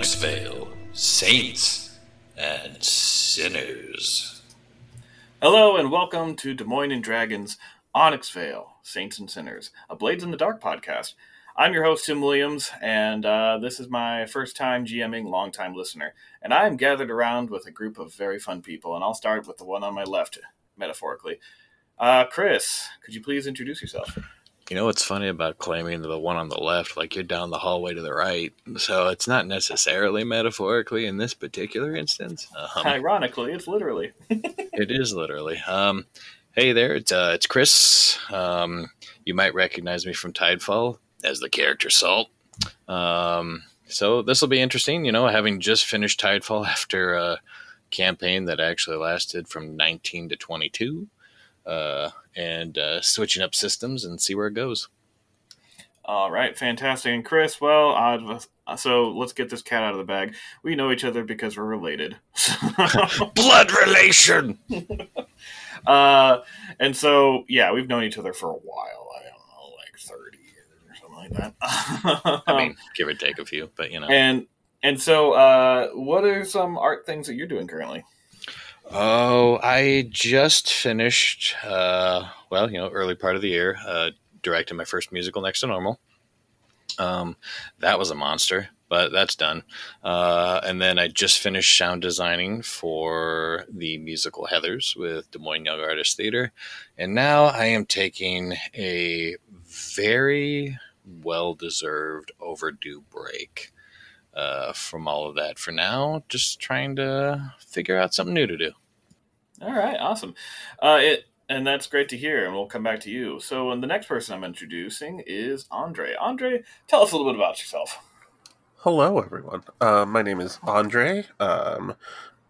Onyx Vale, Saints and Sinners. Hello and welcome to Des Moines and Dragons Onyx Vale, Saints and Sinners, a Blades in the Dark podcast. I'm your host, Tim Williams, and uh, this is my first time GMing, long-time listener. And I am gathered around with a group of very fun people, and I'll start with the one on my left, metaphorically. Uh, Chris, could you please introduce yourself? You know what's funny about claiming the one on the left? Like you're down the hallway to the right. So it's not necessarily metaphorically in this particular instance. Um, Ironically, it's literally. it is literally. Um, hey there, it's, uh, it's Chris. Um, you might recognize me from Tidefall as the character Salt. Um, so this will be interesting. You know, having just finished Tidefall after a campaign that actually lasted from 19 to 22 uh, and uh, switching up systems and see where it goes. All right, fantastic. And Chris, well, uh, so let's get this cat out of the bag. We know each other because we're related. Blood relation. uh, and so, yeah, we've known each other for a while. I don't know, like thirty years or something like that. I mean, give or take a few, but you know. And and so, uh, what are some art things that you're doing currently? Oh, I just finished, uh, well, you know, early part of the year, uh, my first musical next to normal. Um, that was a monster, but that's done. Uh, and then I just finished sound designing for the musical Heathers with Des Moines Young Artists Theater. And now I am taking a very well deserved overdue break uh, from all of that for now. Just trying to figure out something new to do. All right, awesome. Uh, it and that's great to hear. And we'll come back to you. So, and the next person I'm introducing is Andre. Andre, tell us a little bit about yourself. Hello, everyone. Uh, my name is Andre. Um,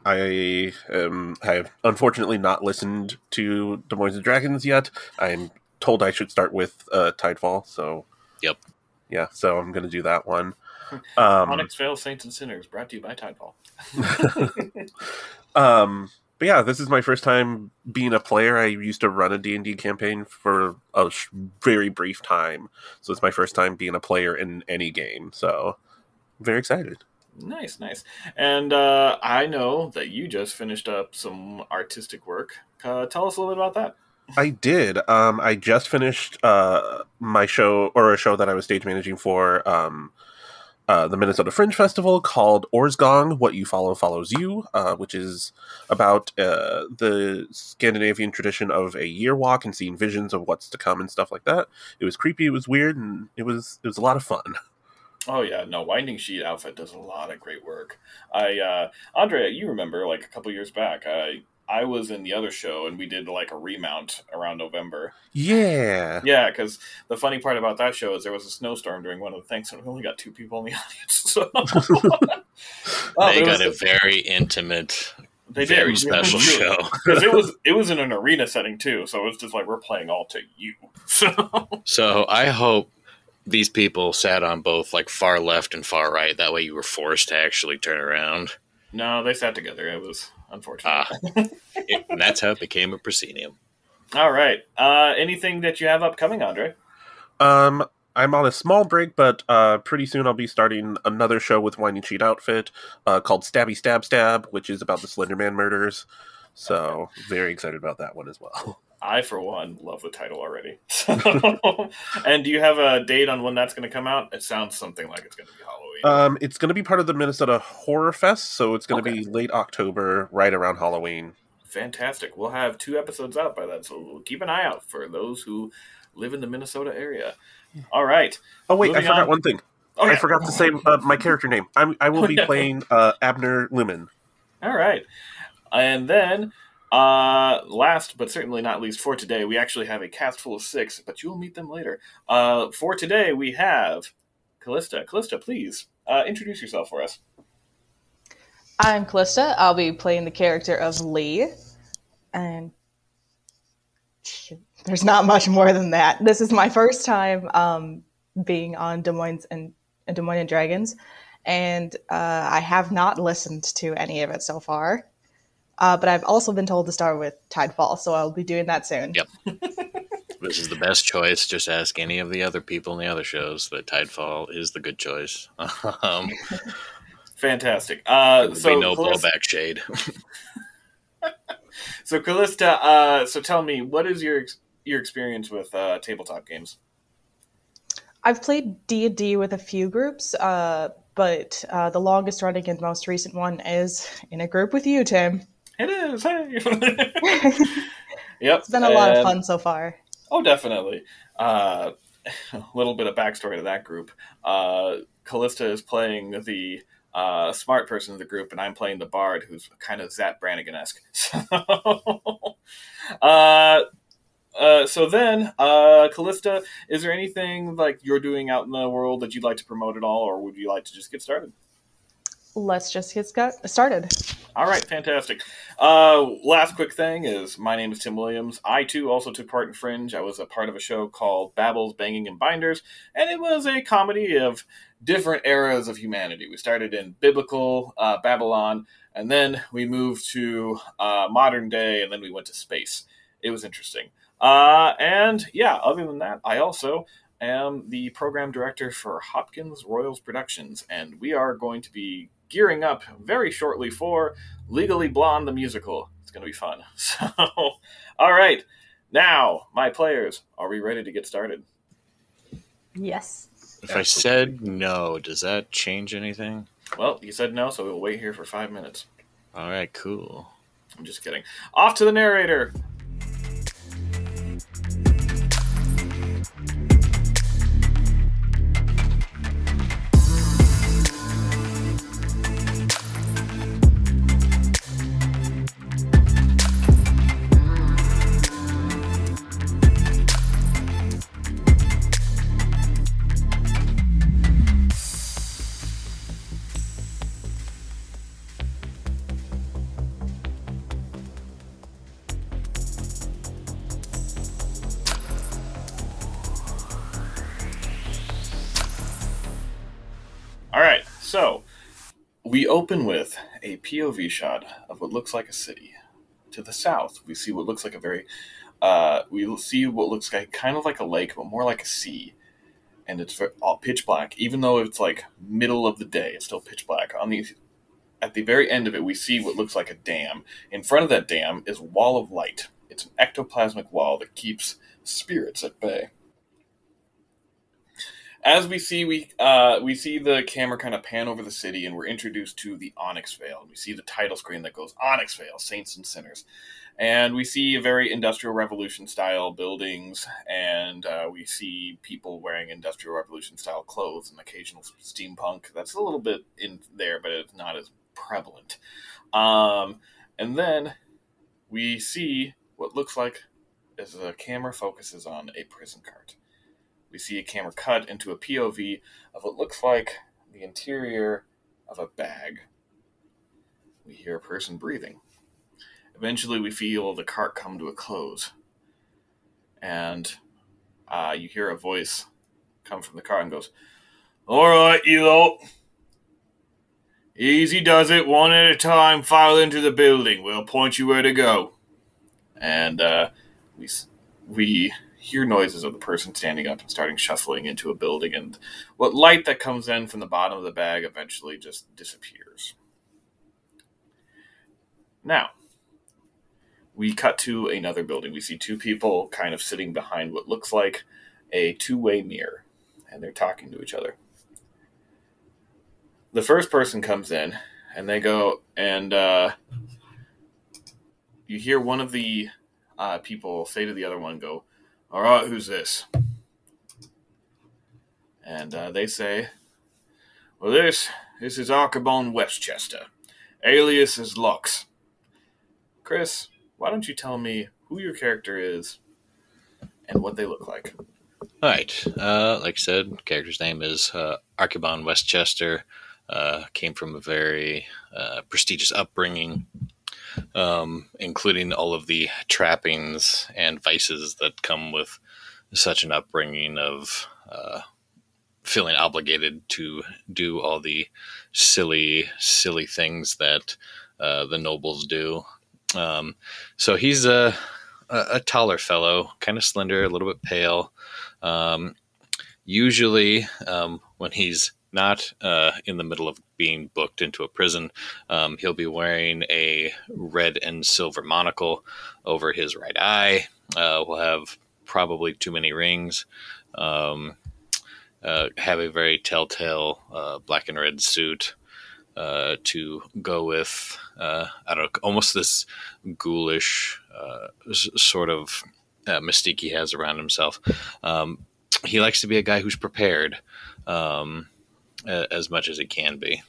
I am, have unfortunately not listened to Des Moines and Dragons yet. I'm told I should start with uh, Tidefall, so yep, yeah. So I'm going to do that one. Um, Onyx Vale Saints and Sinners, brought to you by Tidefall. um, but yeah, this is my first time being a player. I used to run a D&D campaign for a very brief time. So it's my first time being a player in any game. So I'm very excited. Nice, nice. And uh, I know that you just finished up some artistic work. Uh, tell us a little bit about that. I did. Um, I just finished uh, my show, or a show that I was stage managing for um, uh, the Minnesota Fringe Festival called Orsgong, What You Follow Follows You, uh, which is about uh, the Scandinavian tradition of a year walk and seeing visions of what's to come and stuff like that. It was creepy, it was weird, and it was it was a lot of fun. Oh yeah, no, Winding Sheet outfit does a lot of great work. I uh Andre, you remember like a couple years back, I I was in the other show and we did like a remount around November. Yeah. Yeah, because the funny part about that show is there was a snowstorm during one of the things and we only got two people in the audience. So oh, they got a very intimate they very did. special show because it was it was in an arena setting too so it was just like we're playing all to you so so i hope these people sat on both like far left and far right that way you were forced to actually turn around no they sat together it was unfortunate. Ah, it, and that's how it became a proscenium. All right. Uh, anything that you have upcoming, Andre? Um, I'm on a small break, but uh, pretty soon I'll be starting another show with Winding Sheet Outfit uh, called Stabby Stab Stab, which is about the Slenderman murders. So very excited about that one as well. I, for one, love the title already. and do you have a date on when that's going to come out? It sounds something like it's going to be Halloween. Um, it's going to be part of the Minnesota Horror Fest, so it's going to okay. be late October, right around Halloween. Fantastic. We'll have two episodes out by then, so we'll keep an eye out for those who live in the Minnesota area. All right. Oh wait, Moving I forgot on. one thing. Oh, yeah. I forgot to say uh, my character name. I'm, i will be playing uh, Abner Lumen. All right, and then uh, last but certainly not least for today, we actually have a cast full of six, but you'll meet them later. Uh, for today, we have Callista. Callista, please uh, introduce yourself for us. I'm Callista. I'll be playing the character of Lee, and there's not much more than that. This is my first time um, being on Des Moines and, and Des Moines and Dragons, and uh, I have not listened to any of it so far. Uh, but I've also been told to start with Tidefall, so I'll be doing that soon. Yep. this is the best choice. Just ask any of the other people in the other shows that Tidefall is the good choice. um, Fantastic. Uh, so be no Callis- blowback shade. So Callista, uh, so tell me, what is your ex- your experience with uh, tabletop games? I've played D and D with a few groups, uh, but uh, the longest running and most recent one is in a group with you, Tim. It is. Hey. it's yep. been a lot of fun so far. Oh, definitely. Uh, a little bit of backstory to that group. Uh, Callista is playing the uh, smart person of the group, and I'm playing the bard, who's kind of Zapp Brannigan esque. So, uh, uh, so then, uh, Callista, is there anything like you're doing out in the world that you'd like to promote at all, or would you like to just get started? Let's just get started. All right, fantastic. Uh, last quick thing is my name is Tim Williams. I too also took part in Fringe. I was a part of a show called Babbles, Banging, and Binders, and it was a comedy of different eras of humanity. We started in biblical uh, Babylon, and then we moved to uh, modern day, and then we went to space. It was interesting. Uh, and yeah, other than that, I also am the program director for Hopkins Royals Productions, and we are going to be gearing up very shortly for Legally Blonde the musical. It's going to be fun. So, all right. Now, my players, are we ready to get started? Yes. If I said no, does that change anything? Well, you said no, so we'll wait here for five minutes. All right, cool. I'm just kidding. Off to the narrator. Open with a POV shot of what looks like a city. To the south, we see what looks like a very, uh, we see what looks like kind of like a lake, but more like a sea. And it's all pitch black, even though it's like middle of the day. It's still pitch black. On the at the very end of it, we see what looks like a dam. In front of that dam is a wall of light. It's an ectoplasmic wall that keeps spirits at bay as we see we uh, we see the camera kind of pan over the city and we're introduced to the onyx veil we see the title screen that goes onyx veil saints and sinners. And we see very industrial revolution style buildings and uh, we see people wearing industrial revolution style clothes and occasional steampunk. That's a little bit in there but it's not as prevalent. Um, and then we see what looks like as the camera focuses on a prison cart we see a camera cut into a POV of what looks like the interior of a bag. We hear a person breathing. Eventually, we feel the cart come to a close. And uh, you hear a voice come from the cart and goes, All right, you lot. Easy does it, one at a time. File into the building. We'll point you where to go. And uh, we we hear noises of the person standing up and starting shuffling into a building, and what light that comes in from the bottom of the bag eventually just disappears. Now, we cut to another building. We see two people kind of sitting behind what looks like a two way mirror, and they're talking to each other. The first person comes in, and they go, and uh, you hear one of the uh, people say to the other one, "Go, all right, who's this?" And uh, they say, "Well, this this is Archibald Westchester, alias is Lux." Chris, why don't you tell me who your character is and what they look like? All right. Uh, like I said, character's name is uh, Archibald Westchester. Uh, came from a very uh, prestigious upbringing, um, including all of the trappings and vices that come with such an upbringing of uh, feeling obligated to do all the silly, silly things that uh, the nobles do. Um, so he's a, a, taller fellow, kind of slender, a little bit pale. Um, usually, um, when he's not uh, in the middle of being booked into a prison. Um, he'll be wearing a red and silver monocle over his right eye. Uh, will have probably too many rings. Um, uh, have a very telltale uh, black and red suit uh, to go with. Uh, I don't know, almost this ghoulish uh, sort of uh, mystique he has around himself. Um, he likes to be a guy who's prepared um, as much as he can be.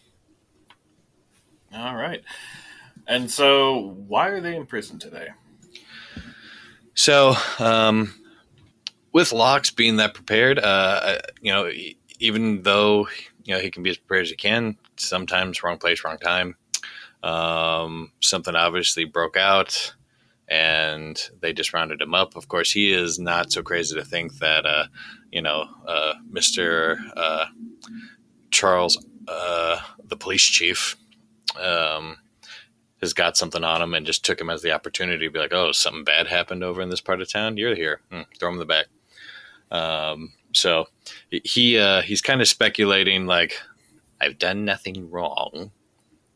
All right. And so, why are they in prison today? So, um, with Locks being that prepared, uh, you know, even though you know he can be as prepared as he can, sometimes wrong place, wrong time. Um, something obviously broke out, and they just rounded him up. Of course, he is not so crazy to think that uh, you know uh, Mister uh, Charles, uh, the police chief. Um, has got something on him and just took him as the opportunity to be like, oh, something bad happened over in this part of town. You're here. Hmm, throw him in the back. Um, so he uh, he's kind of speculating like, I've done nothing wrong.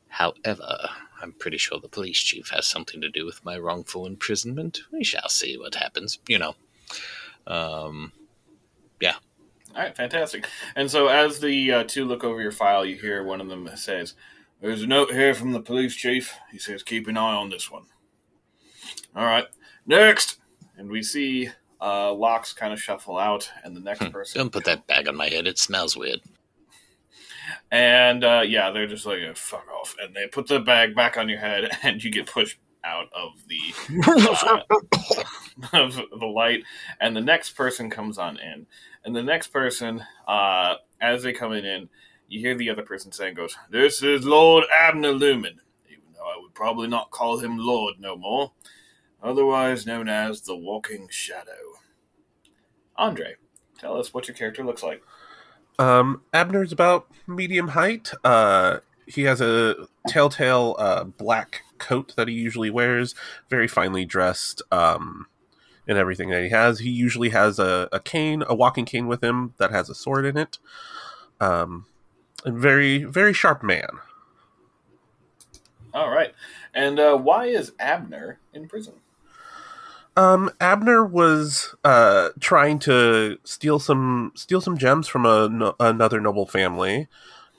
However, I'm pretty sure the police chief has something to do with my wrongful imprisonment. We shall see what happens. You know. Um, yeah. All right, fantastic. And so, as the uh, two look over your file, you hear one of them says, There's a note here from the police chief. He says, Keep an eye on this one. All right, next. And we see uh, Locks kind of shuffle out, and the next person. don't put that bag on my head. It smells weird. And uh, yeah, they're just like, "Oh, fuck off. And they put the bag back on your head, and you get pushed out of the uh, of the light. And the next person comes on in. And the next person, uh, as they come in, you hear the other person saying, goes, This is Lord Abner Lumen. Even though I would probably not call him Lord no more. Otherwise known as the Walking Shadow. Andre, tell us what your character looks like. Um, Abner's about medium height. Uh, he has a telltale uh, black coat that he usually wears, very finely dressed, um, and everything that he has. He usually has a, a cane, a walking cane with him that has a sword in it. Um, a very, very sharp man. All right. And uh, why is Abner in prison? Um, Abner was uh, trying to steal some steal some gems from a, no- another noble family,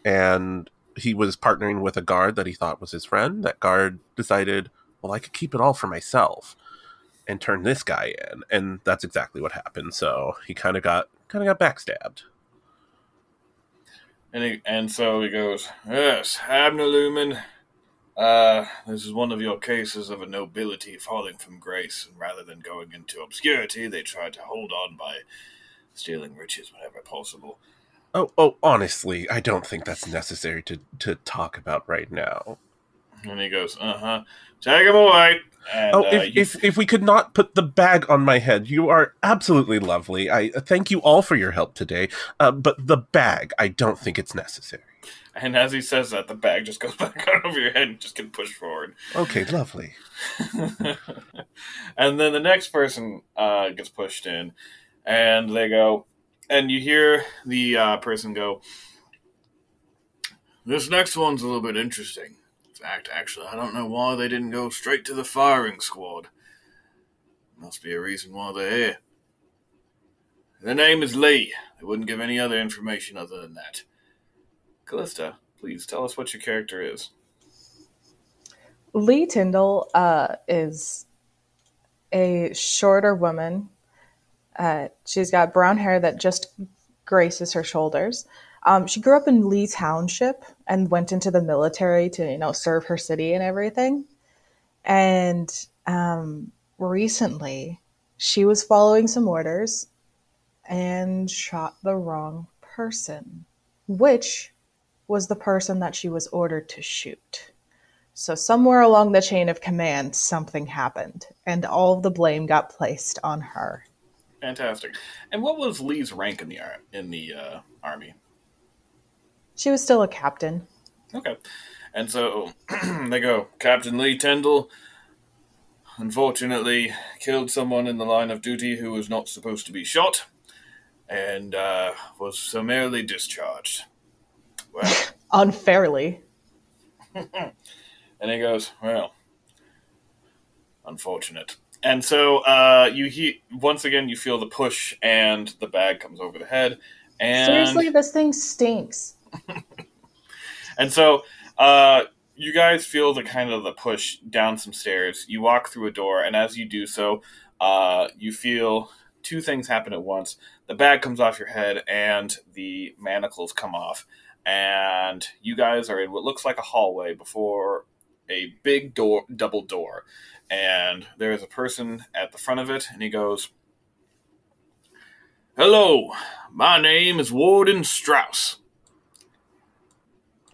and he was partnering with a guard that he thought was his friend. That guard decided, well, I could keep it all for myself, and turn this guy in, and that's exactly what happened. So he kind of got kind of got backstabbed. And he, and so he goes, Yes, Abner Lumen, uh, this is one of your cases of a nobility falling from grace, and rather than going into obscurity, they tried to hold on by stealing riches whenever possible. Oh, oh, honestly, I don't think that's necessary to to talk about right now. And he goes, Uh huh, take him away. And, oh, uh, if, you- if if we could not put the bag on my head, you are absolutely lovely. I uh, thank you all for your help today. Uh, but the bag, I don't think it's necessary. and as he says that, the bag just goes back out over your head and just gets pushed forward. Okay, lovely. and then the next person uh, gets pushed in, and they go, and you hear the uh, person go, This next one's a little bit interesting. Fact, actually, I don't know why they didn't go straight to the firing squad. Must be a reason why they're here. Their name is Lee. They wouldn't give any other information other than that. Callista, please tell us what your character is. Lee Tyndall uh, is a shorter woman. Uh, she's got brown hair that just graces her shoulders. Um, she grew up in Lee Township and went into the military to, you know, serve her city and everything. And um, recently, she was following some orders and shot the wrong person, which was the person that she was ordered to shoot. So somewhere along the chain of command, something happened, and all the blame got placed on her. Fantastic. And what was Lee's rank in the in the uh, army? She was still a captain. Okay. And so they go, Captain Lee Tyndall, unfortunately, killed someone in the line of duty who was not supposed to be shot and uh, was summarily discharged. Well, unfairly. And he goes, "Well, unfortunate." And so uh, you he once again you feel the push, and the bag comes over the head. And Seriously, this thing stinks. And so uh, you guys feel the kind of the push down some stairs. You walk through a door, and as you do so, uh, you feel two things happen at once. The bag comes off your head, and the manacles come off. And you guys are in what looks like a hallway before a big door, double door. And there is a person at the front of it, and he goes, Hello, my name is Warden Strauss.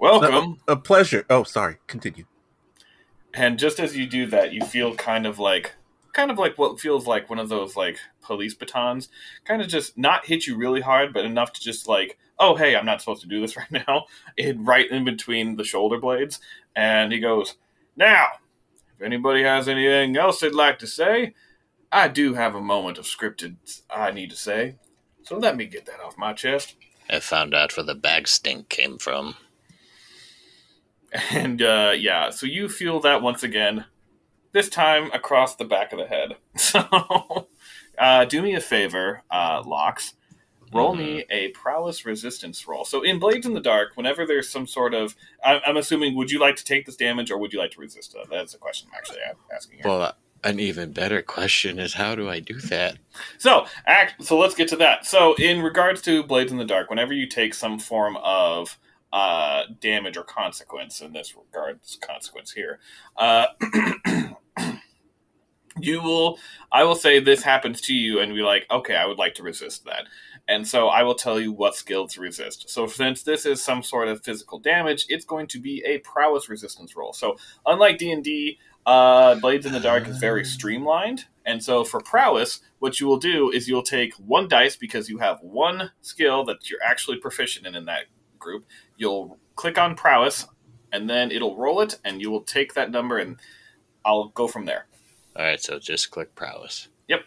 Welcome. A, a pleasure. Oh, sorry. Continue. And just as you do that, you feel kind of like kind of like what feels like one of those like police batons, kind of just not hit you really hard, but enough to just like, oh hey, I'm not supposed to do this right now. It right in between the shoulder blades, and he goes, now, if anybody has anything else they'd like to say, I do have a moment of scripted I need to say, so let me get that off my chest. I found out where the bag stink came from. And uh, yeah, so you feel that once again, this time across the back of the head. So uh, do me a favor, uh, Locks. Roll me a prowess resistance roll. So in Blades in the Dark, whenever there's some sort of, I, I'm assuming, would you like to take this damage or would you like to resist it? That's the question I'm actually asking here. Well, an even better question is how do I do that? So, act. So let's get to that. So, in regards to Blades in the Dark, whenever you take some form of uh, damage or consequence, in this regards, consequence here, uh, you will. I will say this happens to you, and be like, okay, I would like to resist that. And so I will tell you what skill to resist. So since this is some sort of physical damage, it's going to be a prowess resistance roll. So unlike D and D, uh, Blades in the Dark is very streamlined, and so for prowess, what you will do is you'll take one dice because you have one skill that you're actually proficient in in that group. You'll click on prowess, and then it'll roll it, and you will take that number, and I'll go from there. All right, so just click prowess. Yep.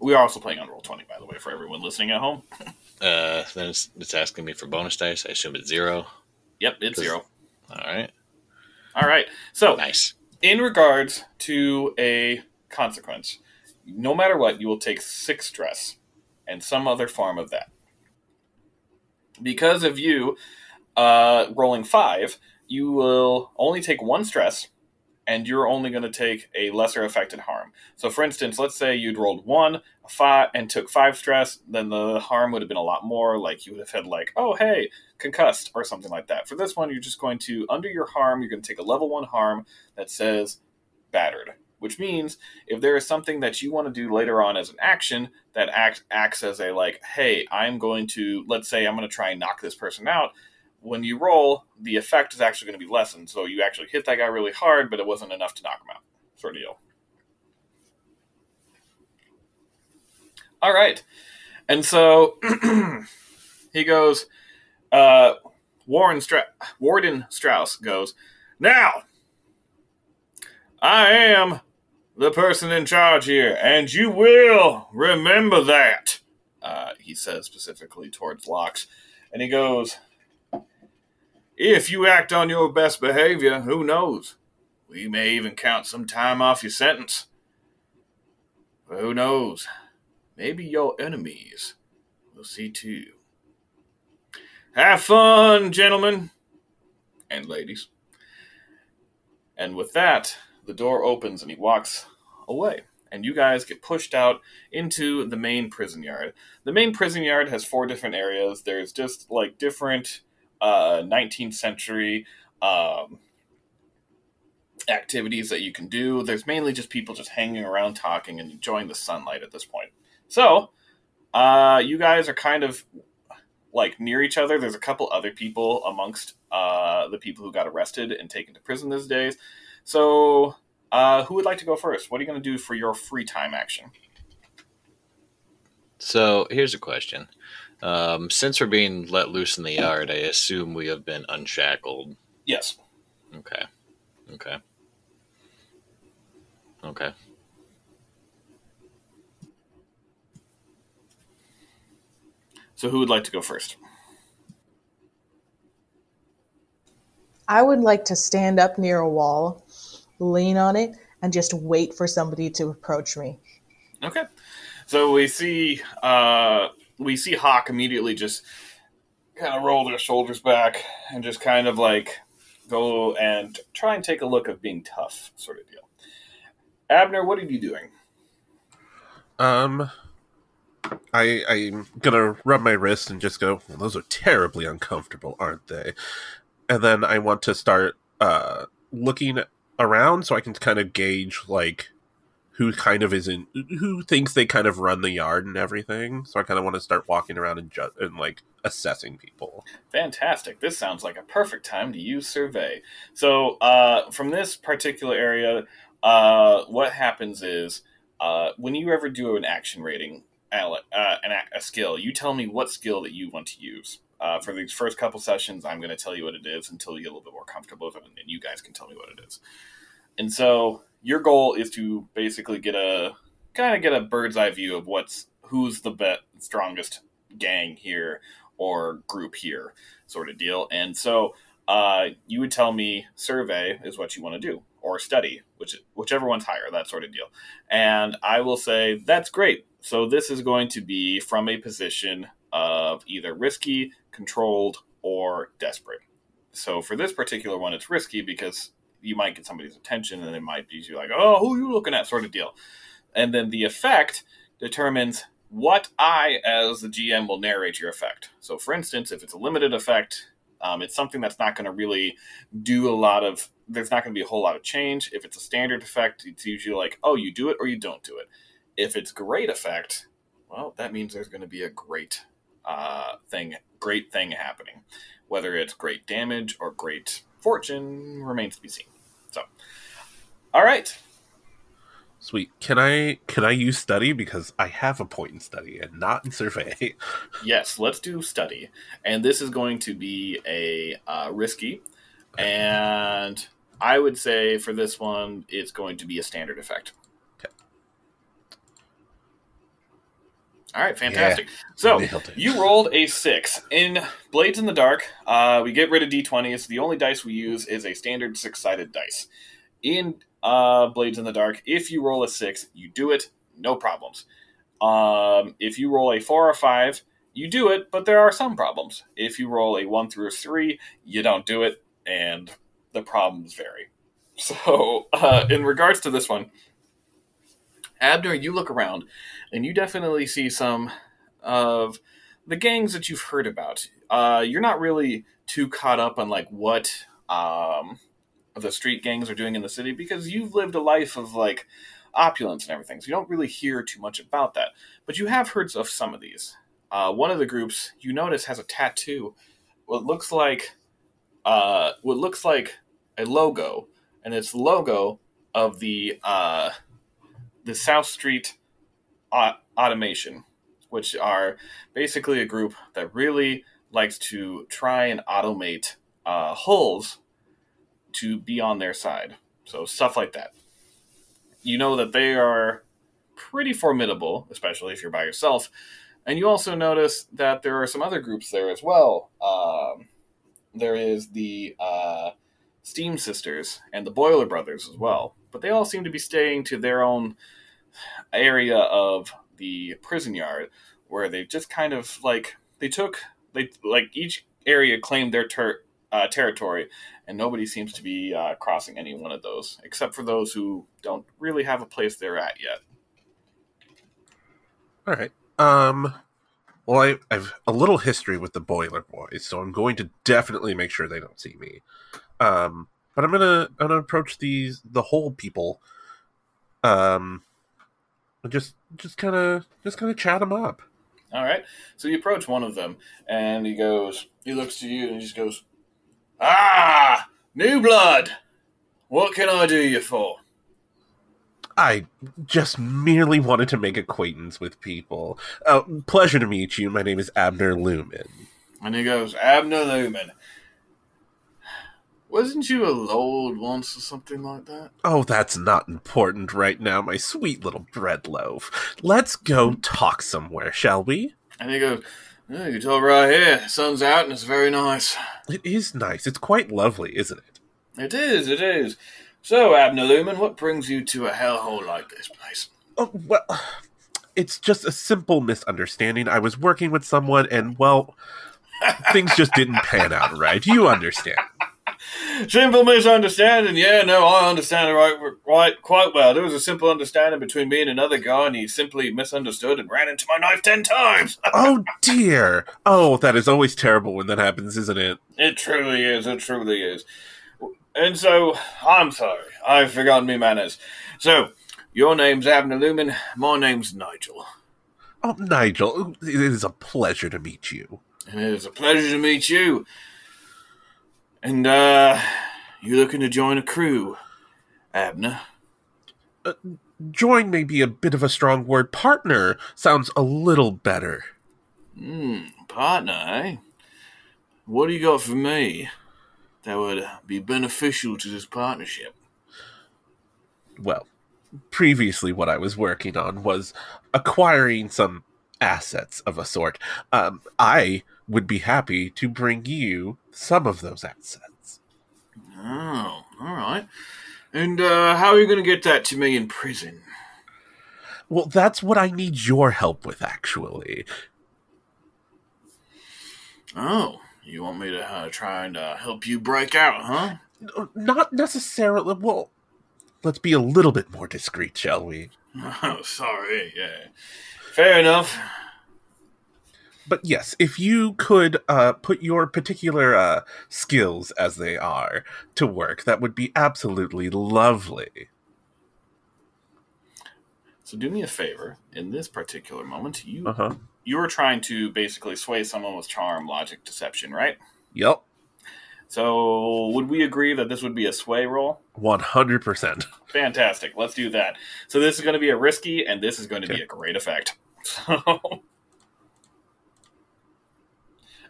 We are also playing on Roll20, by the way, for everyone listening at home. Uh, then it's, it's asking me for bonus dice. I assume it's zero. Yep, it's zero. All right, All right. So nice. in regards to a consequence, no matter what, you will take six stress and some other form of that. Because of you uh, rolling five, you will only take one stress, and you're only going to take a lesser affected harm. So, for instance, let's say you'd rolled one, a five, and took five stress, then the harm would have been a lot more. Like you would have had like, oh hey, concussed or something like that. For this one, you're just going to under your harm, you're going to take a level one harm that says battered, which means if there is something that you want to do later on as an action that act, acts as a like, hey, I'm going to let's say I'm going to try and knock this person out. When you roll, the effect is actually going to be lessened. So you actually hit that guy really hard, but it wasn't enough to knock him out. Sort of deal. All right, and so he goes. Uh, Warren Stra- Warden Strauss goes. Now, I am the person in charge here, and you will remember that. Uh, he says specifically towards Locks, and he goes, "If you act on your best behavior, who knows? We may even count some time off your sentence. But who knows? Maybe your enemies will see too." Have fun, gentlemen and ladies. And with that, the door opens and he walks away. And you guys get pushed out into the main prison yard. The main prison yard has four different areas. There's just like different uh, 19th century um, activities that you can do. There's mainly just people just hanging around talking and enjoying the sunlight at this point. So, uh, you guys are kind of like near each other. There's a couple other people amongst uh, the people who got arrested and taken to prison these days. So, uh, who would like to go first? What are you going to do for your free time action? So here's a question. Um, since we're being let loose in the yard, I assume we have been unshackled. Yes. Okay. Okay. Okay. So, who would like to go first? I would like to stand up near a wall, lean on it, and just wait for somebody to approach me. Okay. So we see uh, we see Hawk immediately just kind of roll their shoulders back and just kind of like go and try and take a look of being tough, sort of deal. Abner, what are you doing? Um, I I'm gonna rub my wrist and just go. Well, those are terribly uncomfortable, aren't they? And then I want to start uh looking around so I can kind of gauge like who kind of isn't who thinks they kind of run the yard and everything. So I kind of want to start walking around and ju- and like assessing people. Fantastic. This sounds like a perfect time to use survey. So, uh, from this particular area, uh, what happens is uh, when you ever do an action rating, uh, an, a skill, you tell me what skill that you want to use. Uh, for these first couple sessions, I'm going to tell you what it is until you get a little bit more comfortable with it, and you guys can tell me what it is. And so, your goal is to basically get a kind of get a bird's eye view of what's who's the bet strongest gang here or group here, sort of deal. And so, uh, you would tell me survey is what you want to do or study, which whichever one's higher, that sort of deal. And I will say that's great. So this is going to be from a position of either risky, controlled, or desperate. So for this particular one, it's risky because you might get somebody's attention and it might be you like, oh, who are you looking at, sort of deal. And then the effect determines what I, as the GM, will narrate your effect. So, for instance, if it's a limited effect, um, it's something that's not going to really do a lot of. There's not going to be a whole lot of change. If it's a standard effect, it's usually like, oh, you do it or you don't do it. If it's great effect, well, that means there's going to be a great uh, thing, great thing happening. Whether it's great damage or great fortune remains to be seen. So, all right. Sweet. Can I can I use study because I have a point in study and not in survey. yes, let's do study, and this is going to be a uh, risky, and I would say for this one it's going to be a standard effect. All right, fantastic. so you rolled a six in Blades in the Dark. Uh, we get rid of d20s. The only dice we use is a standard six-sided dice. In uh, Blades in the Dark, if you roll a six, you do it, no problems. Um, if you roll a four or five, you do it, but there are some problems. If you roll a one through a three, you don't do it, and the problems vary. So, uh, in regards to this one, Abner, you look around and you definitely see some of the gangs that you've heard about. Uh, you're not really too caught up on like what um, the street gangs are doing in the city because you've lived a life of like opulence and everything, so you don't really hear too much about that. But you have heard of some of these. Uh, one of the groups you notice has a tattoo. What looks like uh, what looks like a logo, and it's the logo of the uh, the South Street Automation, which are basically a group that really likes to try and automate uh, hulls to be on their side. So stuff like that. You know that they are pretty formidable, especially if you're by yourself. And you also notice that there are some other groups there as well. Um, there is the uh, Steam Sisters and the Boiler Brothers as well. But they all seem to be staying to their own area of the prison yard where they just kind of like they took they like each area claimed their ter- uh, territory and nobody seems to be uh, crossing any one of those except for those who don't really have a place they're at yet. All right. Um well I, i've a little history with the boiler boys so i'm going to definitely make sure they don't see me. Um but i'm gonna i'm gonna approach these the whole people um just just kind of just kind of chat them up. All right. So you approach one of them, and he goes. He looks to you, and he just goes, "Ah, new blood. What can I do you for?" I just merely wanted to make acquaintance with people. Uh, pleasure to meet you. My name is Abner Lumen. And he goes, Abner Lumen. Wasn't you a lord once or something like that? Oh, that's not important right now, my sweet little bread loaf. Let's go hmm? talk somewhere, shall we? And he goes, Yeah, you tell right here. Sun's out and it's very nice. It is nice. It's quite lovely, isn't it? It is, it is. So, Abner Lumen, what brings you to a hellhole like this place? Oh, well, it's just a simple misunderstanding. I was working with someone, and, well, things just didn't pan out right. You understand. Simple misunderstanding. Yeah, no, I understand it right, right, quite well. There was a simple understanding between me and another guy, and he simply misunderstood and ran into my knife ten times. oh, dear. Oh, that is always terrible when that happens, isn't it? It truly is. It truly is. And so, I'm sorry. I've forgotten me manners. So, your name's Abner Lumen. My name's Nigel. Oh, Nigel, it is a pleasure to meet you. And it is a pleasure to meet you. And, uh, you looking to join a crew, Abner? Uh, join may be a bit of a strong word. Partner sounds a little better. Hmm, partner, eh? What do you got for me that would be beneficial to this partnership? Well, previously what I was working on was acquiring some assets of a sort. Um, I would be happy to bring you some of those assets. Oh, all right. And uh, how are you going to get that to me in prison? Well, that's what I need your help with, actually. Oh, you want me to uh, try and uh, help you break out, huh? Not necessarily. Well, let's be a little bit more discreet, shall we? Oh, sorry. Yeah. Fair enough. But yes, if you could uh, put your particular uh, skills, as they are, to work, that would be absolutely lovely. So do me a favor. In this particular moment, you Uh huh. you were trying to basically sway someone with charm, logic, deception, right? Yep. So would we agree that this would be a sway roll? One hundred percent. Fantastic. Let's do that. So this is going to be a risky, and this is going to be a great effect. So,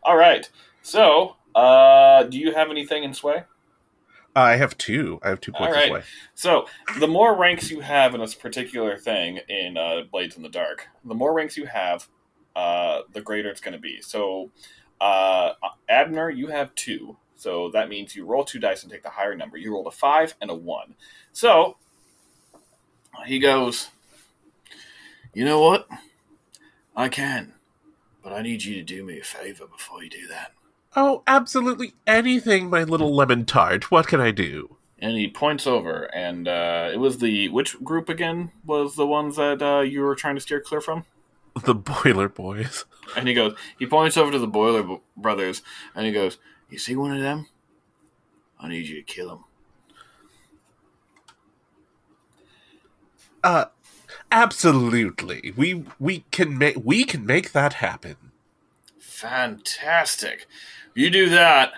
all right. So, uh, do you have anything in sway? I have two. I have two points All right. So, the more ranks you have in this particular thing in uh, Blades in the Dark, the more ranks you have, uh, the greater it's going to be. So, uh, Abner, you have two. So that means you roll two dice and take the higher number. You rolled a five and a one. So he goes, You know what? I can, but I need you to do me a favor before you do that. Oh, absolutely anything, my little lemon tart. What can I do? And he points over, and uh, it was the which group again was the ones that uh, you were trying to steer clear from? The Boiler Boys. And he goes, he points over to the Boiler Bo- Brothers, and he goes, "You see one of them? I need you to kill him." Uh, absolutely. We we can make we can make that happen. Fantastic! You do that,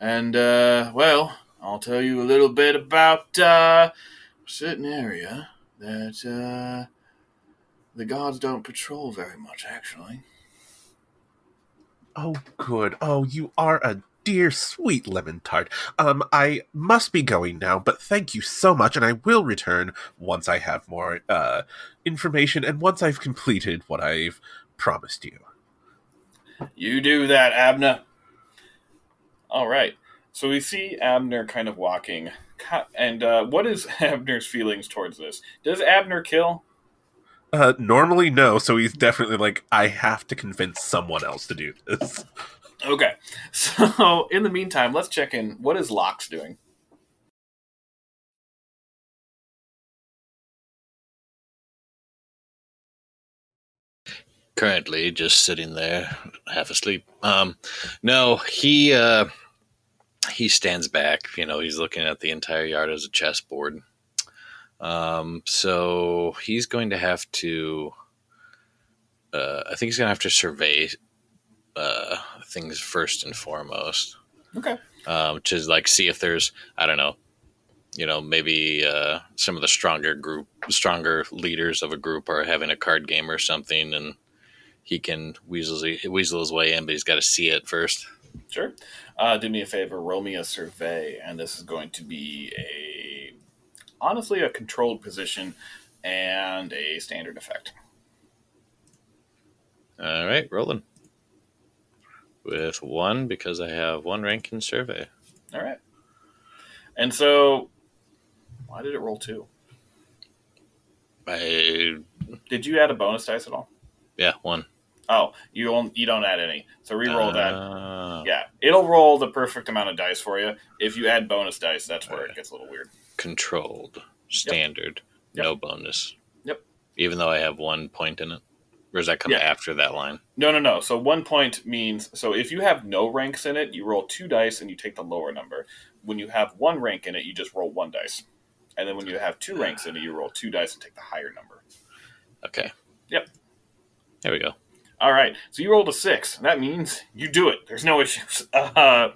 and uh, well, I'll tell you a little bit about uh, a certain area that uh, the gods don't patrol very much, actually. Oh, good. Oh, you are a dear, sweet lemon tart. Um, I must be going now, but thank you so much, and I will return once I have more uh information and once I've completed what I've promised you. You do that, Abner. All right. So we see Abner kind of walking. And uh, what is Abner's feelings towards this? Does Abner kill? Uh, normally no, so he's definitely like, I have to convince someone else to do this. Okay. So in the meantime, let's check in. What is Lox doing? currently just sitting there half asleep um no he uh he stands back you know he's looking at the entire yard as a chessboard um so he's going to have to uh i think he's gonna have to survey uh things first and foremost Okay. um to like see if there's i don't know you know maybe uh some of the stronger group stronger leaders of a group are having a card game or something and he can weasel, weasel his way in, but he's got to see it first. Sure. Uh, do me a favor. Roll me a survey, and this is going to be a honestly a controlled position and a standard effect. All right, rolling. With one because I have one rank in survey. All right. And so, why did it roll two? I Did you add a bonus dice at all? yeah one. Oh, you don't. You don't add any. So re-roll that. Uh, Yeah, it'll roll the perfect amount of dice for you. If you add bonus dice, that's where it gets a little weird. Controlled, standard, Yep. no bonus. Yep. Even though I have one point in it, or does that come Yeah. after that line? No, no, no. So one point means so if you have no ranks in it, you roll two dice and you take the lower number. When you have one rank in it, you just roll one dice. And then when you have two ranks in it, you roll two dice and take the higher number. Okay. Yep. There we go. All right. So you rolled a six. That means you do it. There's no issues. Uh,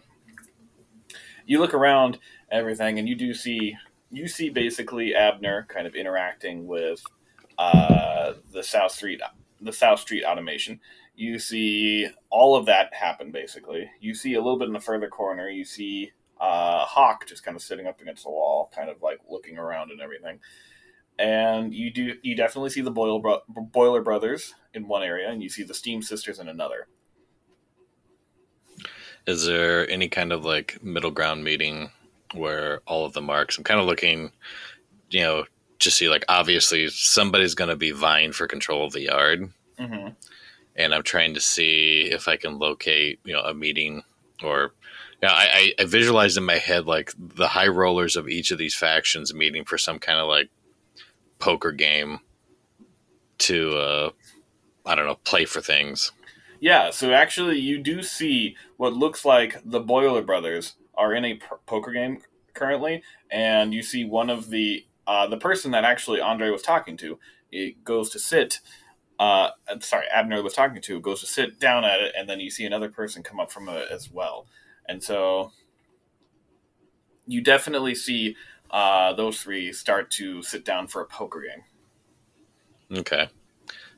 you look around everything, and you do see you see basically Abner kind of interacting with uh, the South Street the South Street automation. You see all of that happen basically. You see a little bit in the further corner. You see uh, Hawk just kind of sitting up against the wall, kind of like looking around and everything. And you do you definitely see the Boiler, bro- Boiler Brothers in one area, and you see the Steam Sisters in another. Is there any kind of like middle ground meeting where all of the marks? I'm kind of looking, you know, to see like obviously somebody's going to be vying for control of the yard, Mm-hmm. and I'm trying to see if I can locate, you know, a meeting or. Yeah, I, I, I visualized in my head like the high rollers of each of these factions meeting for some kind of like poker game to uh I don't know, play for things. Yeah, so actually, you do see what looks like the Boiler Brothers are in a p- poker game currently, and you see one of the uh, the person that actually Andre was talking to. It goes to sit. Uh, sorry, Abner was talking to goes to sit down at it, and then you see another person come up from it as well, and so you definitely see uh, those three start to sit down for a poker game. Okay.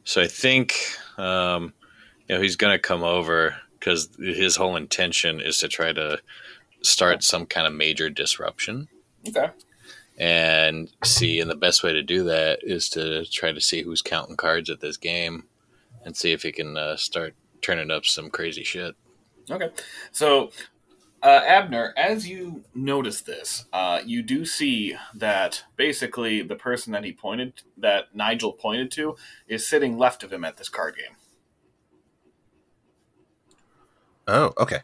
So I think um, you know he's going to come over because his whole intention is to try to start some kind of major disruption Okay. And see. And the best way to do that is to try to see who's counting cards at this game and see if he can uh, start turning up some crazy shit. Okay. So, uh, Abner, as you notice this, uh, you do see that basically the person that he pointed, that Nigel pointed to, is sitting left of him at this card game. Oh, okay.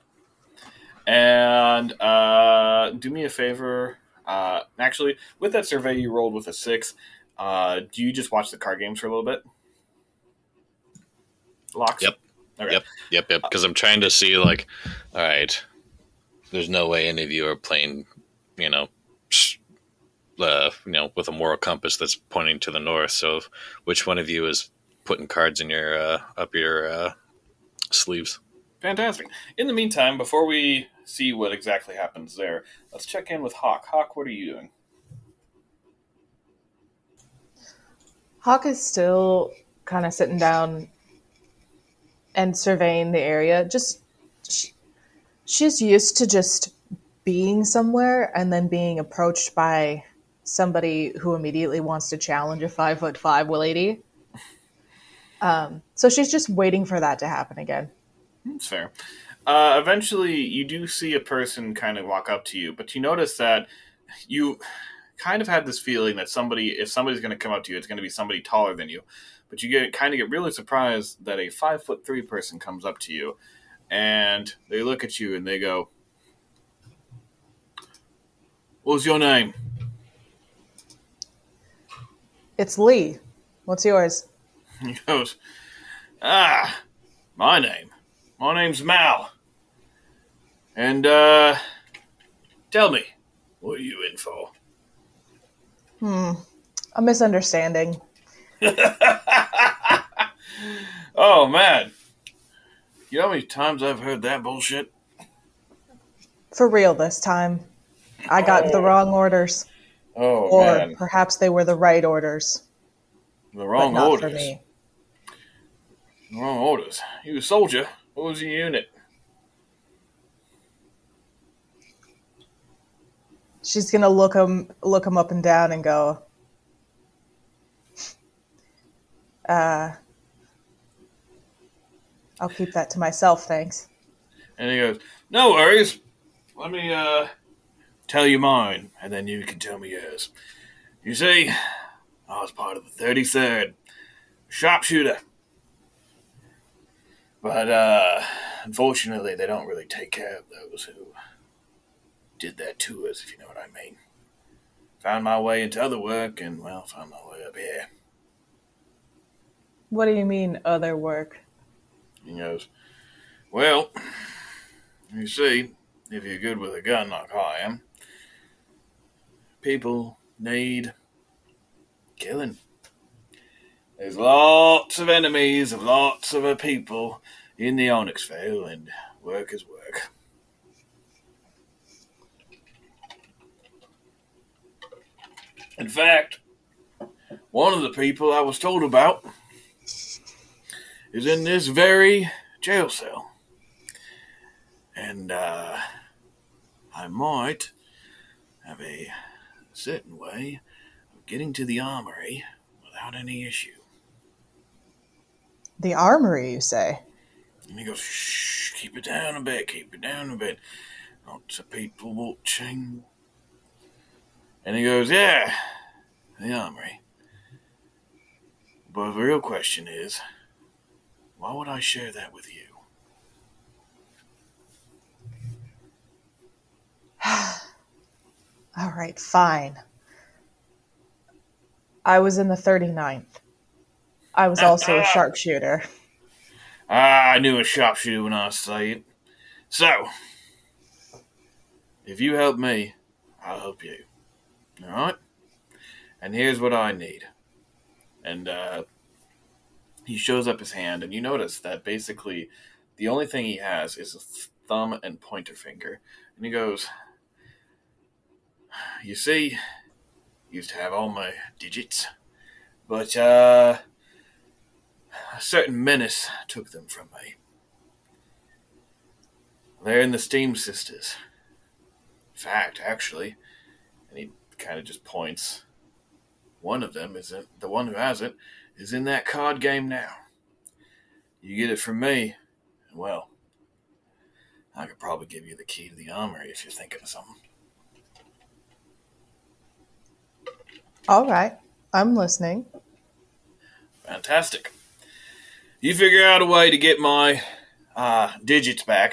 And uh, do me a favor. Uh, actually, with that survey you rolled with a six, uh, do you just watch the card games for a little bit? Locks? Yep. Okay. Yep. Yep, yep. Because I'm trying to see, like, all right, there's no way any of you are playing, you know, uh, you know, with a moral compass that's pointing to the north. So, which one of you is putting cards in your uh, up your uh, sleeves? Fantastic. In the meantime, before we see what exactly happens there, let's check in with Hawk. Hawk, what are you doing? Hawk is still kind of sitting down and surveying the area. Just sh she's used to just being somewhere and then being approached by somebody who immediately wants to challenge a five foot five lady. Um, so she's just waiting for that to happen again. That's fair. Uh, eventually, you do see a person kind of walk up to you, but you notice that you kind of have this feeling that somebody, if somebody's going to come up to you, it's going to be somebody taller than you. But you get kind of get really surprised that a five foot three person comes up to you, and they look at you and they go, "What's your name?" It's Lee. What's yours? He goes, "Ah, my name. My name's Mal. And uh, tell me, what are you in for?" Hmm. A misunderstanding. oh man, you know how many times I've heard that bullshit? For real this time. I got the wrong orders. Oh Or man, perhaps they were the right orders. the wrong orders. for me. The wrong orders. You a soldier? What was your unit? She's gonna look him look him up and down and go. Uh, I'll keep that to myself, thanks. And he goes, No worries. Let me uh tell you mine, and then you can tell me yours. You see, I was part of the 33rd sharpshooter. But uh unfortunately they don't really take care of those who did that to us, if you know what I mean. Found my way into other work and well, found my way up here. What do you mean, other work? He goes, Well, you see, if you're good with a gun like I am, people need killing. There's lots of enemies of lots of people in the Onyx Vale, and work is work. In fact, one of the people I was told about is in this very jail cell. And uh, I might have a certain way of getting to the armory without any issue. The armory, you say? And he goes, shh, keep it down a bit, keep it down a bit. Lots of people watching. And he goes, yeah, the armory. But the real question is, why would I share that with you? All right, fine. I was in the 39th. I was also a sharpshooter. Ah, I knew a sharpshooter when I saw it. So, if you help me, I'll help you. All right? And here's what I need. And uh, he shows up his hand, and you notice that basically the only thing he has is a thumb and pointer finger. And he goes, You see, used to have all my digits, but uh, a certain menace took them from me. They're in the Steam Sisters. In fact, actually, and he kind of just points. One of them is in, the one who has it is in that card game now. You get it from me, and well, I could probably give you the key to the armory if you're thinking of something. All right, I'm listening. Fantastic. You figure out a way to get my uh, digits back,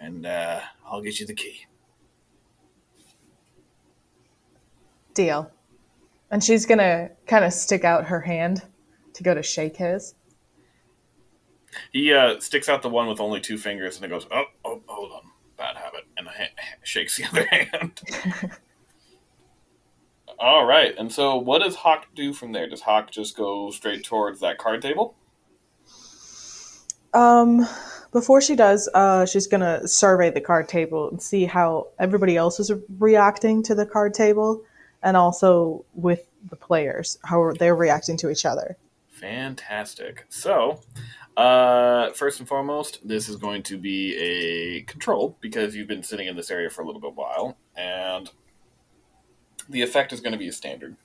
and uh, I'll get you the key. Deal. And she's gonna kind of stick out her hand to go to shake his. He uh, sticks out the one with only two fingers, and it goes, "Oh, oh, hold on, bad habit," and ha- shakes the other hand. All right, and so what does Hawk do from there? Does Hawk just go straight towards that card table? Um, before she does, uh, she's gonna survey the card table and see how everybody else is reacting to the card table, and also with the players, how they're reacting to each other. Fantastic. So, uh, first and foremost, this is going to be a control because you've been sitting in this area for a little bit while, and the effect is going to be a standard.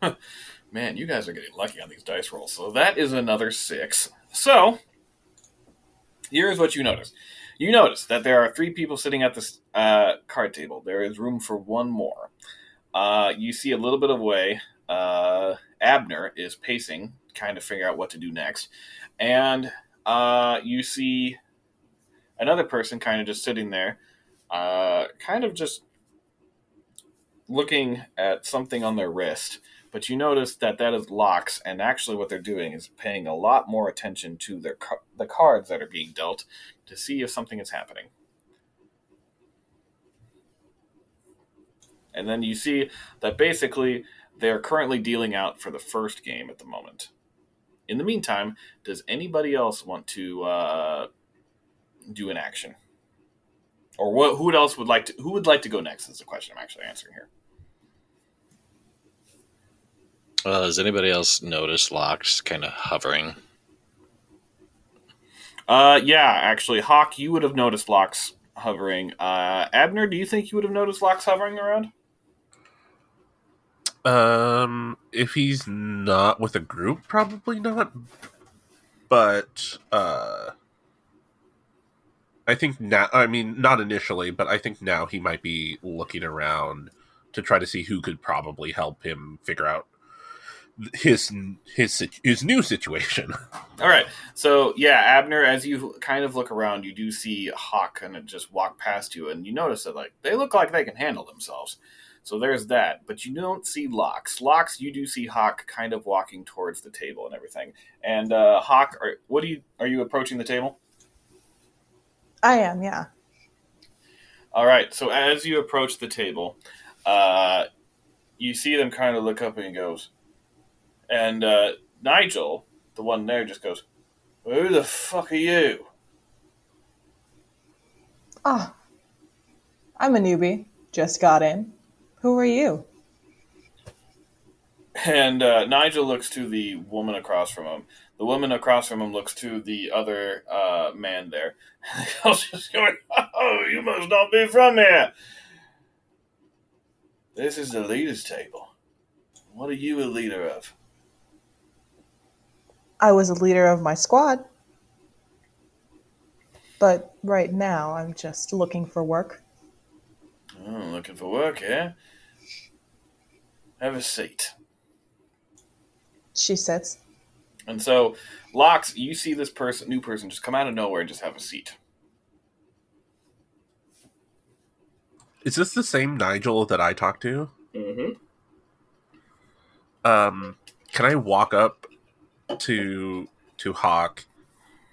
Man, you guys are getting lucky on these dice rolls. So that is another six. So, here's what you notice. You notice that there are three people sitting at this uh, card table. There is room for one more. Uh, you see a little bit of way. Uh, Abner is pacing, kind of figure out what to do next, and uh, you see another person kind of just sitting there, uh, kind of just looking at something on their wrist. But you notice that that is locks, and actually, what they're doing is paying a lot more attention to their the cards that are being dealt to see if something is happening. And then you see that basically they're currently dealing out for the first game at the moment. In the meantime, does anybody else want to uh, do an action, or what? Who else would like to? Who would like to go next? Is the question I'm actually answering here. Well, does anybody else notice locks kind of hovering? Uh, yeah, actually, Hawk, you would have noticed locks hovering. Uh, Abner, do you think you would have noticed locks hovering around? Um, if he's not with a group, probably not. but uh, I think now. I mean, not initially, but I think now he might be looking around to try to see who could probably help him figure out his his his new situation. All right. So yeah, Abner, as you kind of look around, you do see Hawk kind of just walk past you, and you notice that like they look like they can handle themselves. So there's that, but you don't see Locks. Locks, you do see Hawk kind of walking towards the table and everything. And uh, Hawk, are, what do you are you approaching the table? I am, yeah. All right. So as you approach the table, uh, you see them kind of look up and he goes, and uh, Nigel, the one there, just goes, "Who the fuck are you?" Ah, I'm a newbie. Just got in. Who are you? And uh, Nigel looks to the woman across from him. The woman across from him looks to the other uh, man there. Going, "Oh, you must not be from here." This is the leaders' table. What are you a leader of? I was a leader of my squad. But right now, I'm just looking for work. Oh, looking for work, yeah? Have a seat. She sits. And so, Locks, you see this person, new person, just come out of nowhere and just have a seat. Is this the same Nigel that I talked to? Mm-hmm. Um, can I walk up to to Hawk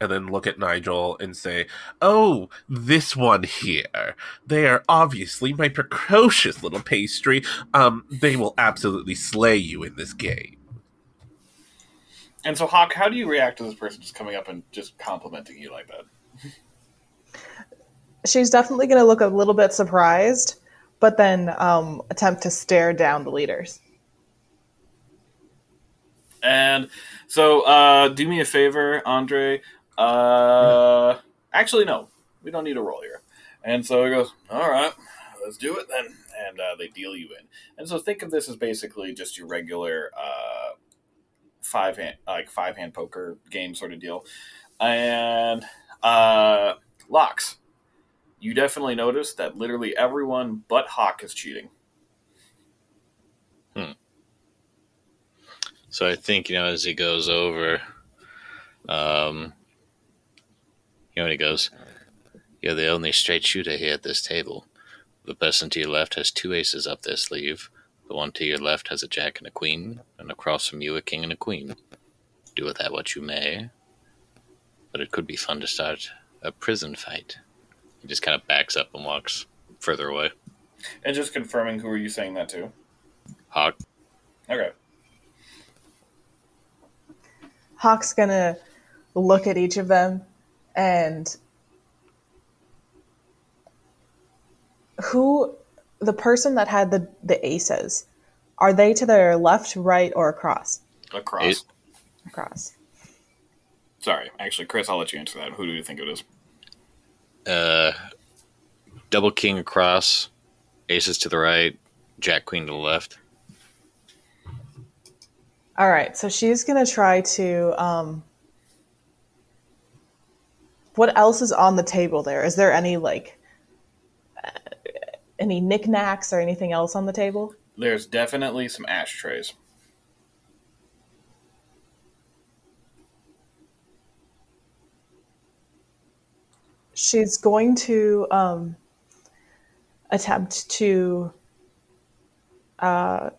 and then look at Nigel and say, "Oh, this one here. They are obviously my precocious little pastry. Um, they will absolutely slay you in this game." And so, Hawk, how do you react to this person just coming up and just complimenting you like that? She's definitely going to look a little bit surprised, but then um, attempt to stare down the leaders. And so, uh, do me a favor, Andre. Uh, actually, no, we don't need a roll here. And so he goes, "All right, let's do it then." And uh, they deal you in. And so, think of this as basically just your regular uh, five hand, like five hand poker game sort of deal. And uh, locks. You definitely notice that literally everyone but Hawk is cheating. So I think you know as he goes over, um, you know, he goes, "You're the only straight shooter here at this table. The person to your left has two aces up their sleeve. The one to your left has a jack and a queen, and across from you a king and a queen. Do with that what you may. But it could be fun to start a prison fight." He just kind of backs up and walks further away. And just confirming, who are you saying that to? Hawk, Okay. Hawk's going to look at each of them and who the person that had the the aces are they to their left right or across Across. Eight. across Sorry, actually, Chris, I'll let you answer that. Who do you think it is? uh, double king across, aces to the right, jack queen to the left. All right so she's going to try to um what else is on the table there is there any like uh, any knickknacks or anything else on the table There's definitely some ashtrays. she's going to um, attempt to uh,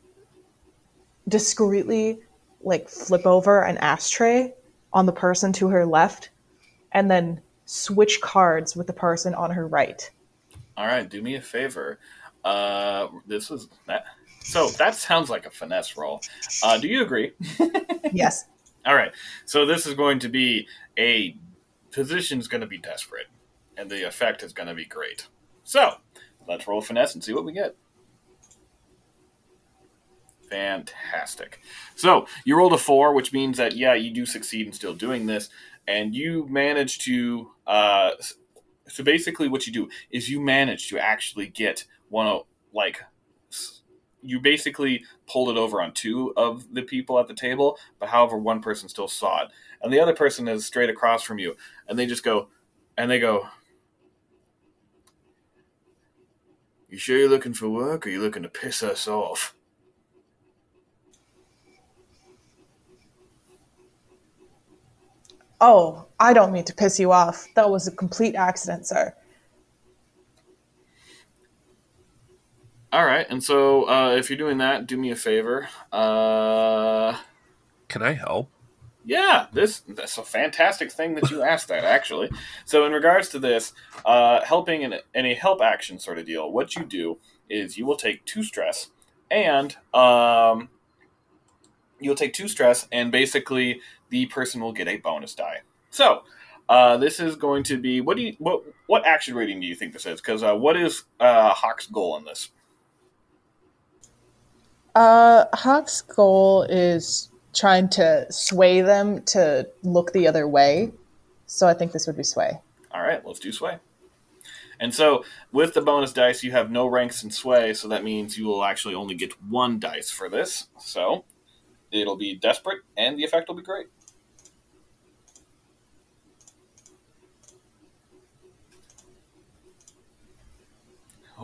discreetly like flip over an ashtray on the person to her left and then switch cards with the person on her right All right, do me a favor. Uh, this is that. So that sounds like a finesse roll. Uh, do you agree? yes All right. So this is going to be a position's going to be desperate, and the effect is going to be great. So let's roll finesse and see what we get. Fantastic. So you rolled a four, which means that yeah, you do succeed in still doing this, and you manage to. Uh, so basically, what you do is you manage to actually get one of like you basically pulled it over on two of the people at the table, but however, one person still saw it, and the other person is straight across from you, and they just go, and they go. You sure you're looking for work, or you looking to piss us off? Oh, I don't mean to piss you off. That was a complete accident, sir. All right, and so uh, if you're doing that, do me a favor. Uh, Can I help? yeah, this that's a fantastic thing that you asked that actually. So in regards to this, uh, helping in, in a help action sort of deal, what you do is you will take two stress, and um, you'll take two stress, and basically the person will get a bonus die. So. Uh, this is going to be what do you what what action rating do you think this is? Because uh, what is uh, Hawk's goal in this? Uh, Hawk's goal is trying to sway them to look the other way. So I think this would be sway. All right, let's do sway. And so, with the bonus dice, you have no ranks in sway, so that means you will actually only get one dice for this. So, it'll be desperate, and the effect will be great.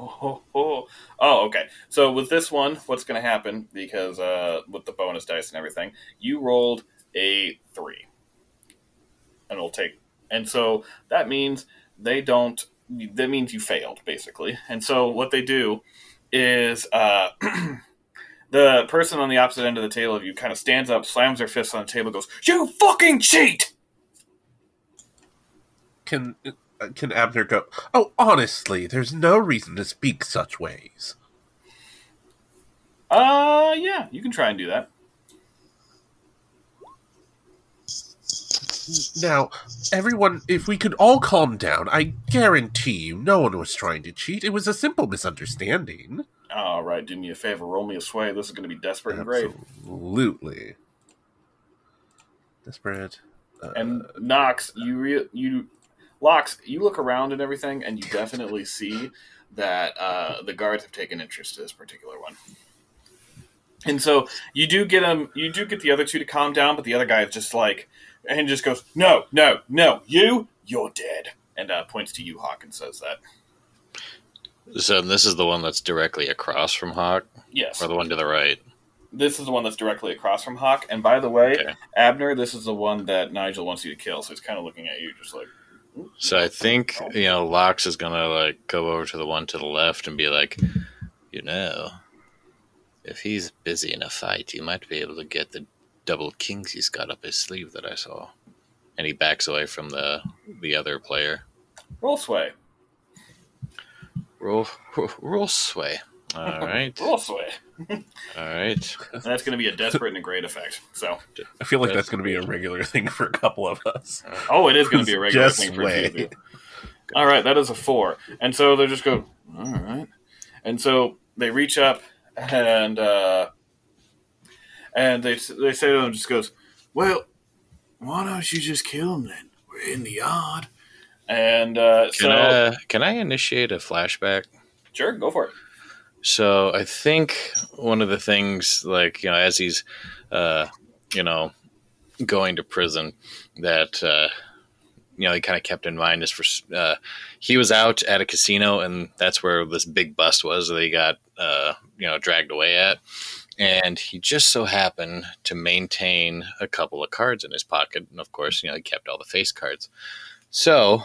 Oh, oh, oh. okay. So with this one, what's going to happen? Because uh, with the bonus dice and everything, you rolled a three, and it'll take. And so that means they don't. That means you failed, basically. And so what they do is uh, the person on the opposite end of the table of you kind of stands up, slams their fist on the table, goes, "You fucking cheat!" Can can Abner go? Oh, honestly, there's no reason to speak such ways. Uh, yeah, you can try and do that. Now, everyone, if we could all calm down, I guarantee you no one was trying to cheat. It was a simple misunderstanding. All right, do me a favor, roll me a sway. This is going to be desperate and great. Absolutely. Desperate. Uh, And Knox, you re- you Locks, you look around and everything, and you definitely see that uh, the guards have taken interest to this particular one. And so you do get them, you do get the other two to calm down, but the other guy is just like, and just goes, "No, no, no, you, you're dead," and uh, points to you, Hawk, and says that. So this is the one that's directly across from Hawk, Yes, or the one to the right. this is the one that's directly across from Hawk. And by the way, Okay. Abner, this is the one that Nigel wants you to kill. So he's kind of looking at you, just like, So I think you know Locks is gonna like go over to the one to the left and be like, you know, if he's busy in a fight, you might be able to get the double kings he's got up his sleeve that I saw. And he backs away from the the other player. roll sway, Roll roll sway. All right, roll sway. all right. And that's going to be a desperate and a great effect. So, I feel like that's going to be a regular thing for a couple of us. oh, it is going to be a regular Just thing for wait. you. All right, that is a four, and so they just go, all right, and so they reach up and uh, and they they say to him, just goes, well, why don't you just kill him then? We're in the yard, and uh, Can so I can I initiate a flashback? sure, go for it. So I think one of the things, like you know, as he's, uh, you know, going to prison, that uh, you know he kind of kept in mind is for uh, he was out at a casino, and that's where this big bust was that he got uh, you know dragged away at, and he just so happened to maintain a couple of cards in his pocket, and of course, you know, he kept all the face cards. So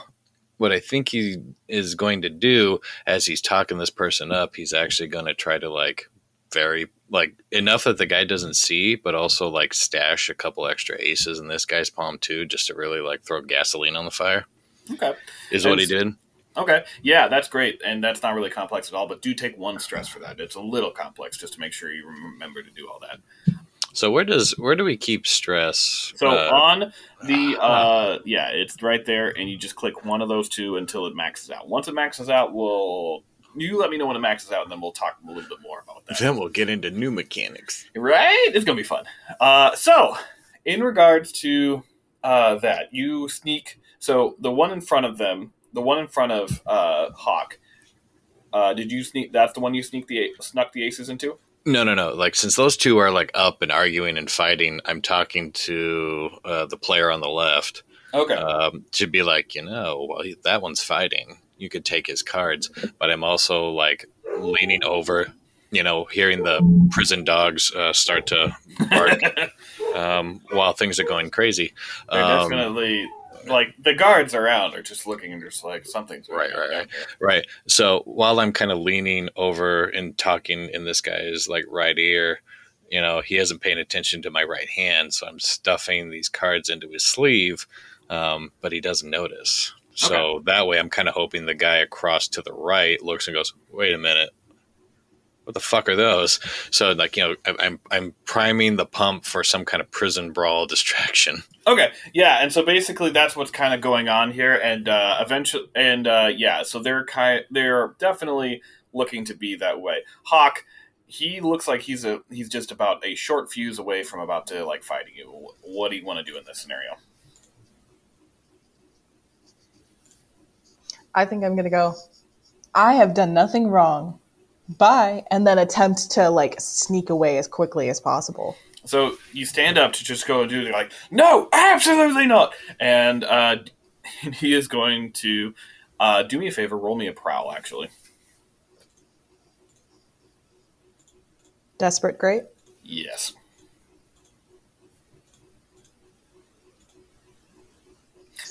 what I think he is going to do as he's talking this person up, he's actually going to try to like very like enough that the guy doesn't see, but also like stash a couple extra aces in this guy's palm too, just to really like throw gasoline on the fire. Okay, Is what he did. okay, yeah, that's great, and that's not really complex at all. But do take one stress for that. It's a little complex, just to make sure you remember to do all that. So where does where do we keep stress? So Uh, on the uh yeah, it's right there and you just click one of those two until it maxes out. Once it maxes out, we'll you let me know when it maxes out and then we'll talk a little bit more about that. then we'll get into new mechanics. Right? It's gonna be fun. Uh so in regards to uh that, you sneak so the one in front of them, the one in front of uh Hawk, uh did you sneak that's the one you sneak the snuck the aces into? No, no, no. Like since those two are like up and arguing and fighting, I'm talking to uh, the player on the left Okay. um, to be like, you know, well, that one's fighting. You could take his cards, but I'm also like leaning over, you know, hearing the prison dogs uh, start to bark um, while things are going crazy. They're Um, definitely like the guards around are just looking and just like something's Right, right, right. Right. So while I'm kind of leaning over and talking in this guy's like right ear, you know, he hasn't paying attention to my right hand, so I'm stuffing these cards into his sleeve, um, but he doesn't notice. So that way, I'm kind of hoping the guy across to the right looks and goes, "Wait a minute." What the fuck are those? So, like, you know, I- I'm I'm priming the pump for some kind of prison brawl distraction. Okay, yeah, and so basically that's what's kind of going on here, and uh, eventually, and uh, yeah, so they're kind, they're definitely looking to be that way. Hawk, he looks like he's a he's just about a short fuse away from about to like fighting you. What do you want to do in this scenario? I think I'm gonna go. I have done nothing wrong. Bye, and then attempt to like sneak away as quickly as possible. So you stand up to just go do it, like, no, absolutely not, and uh, he is going to uh, do me a favor, roll me a prowl, actually. Desperate, great. Yes.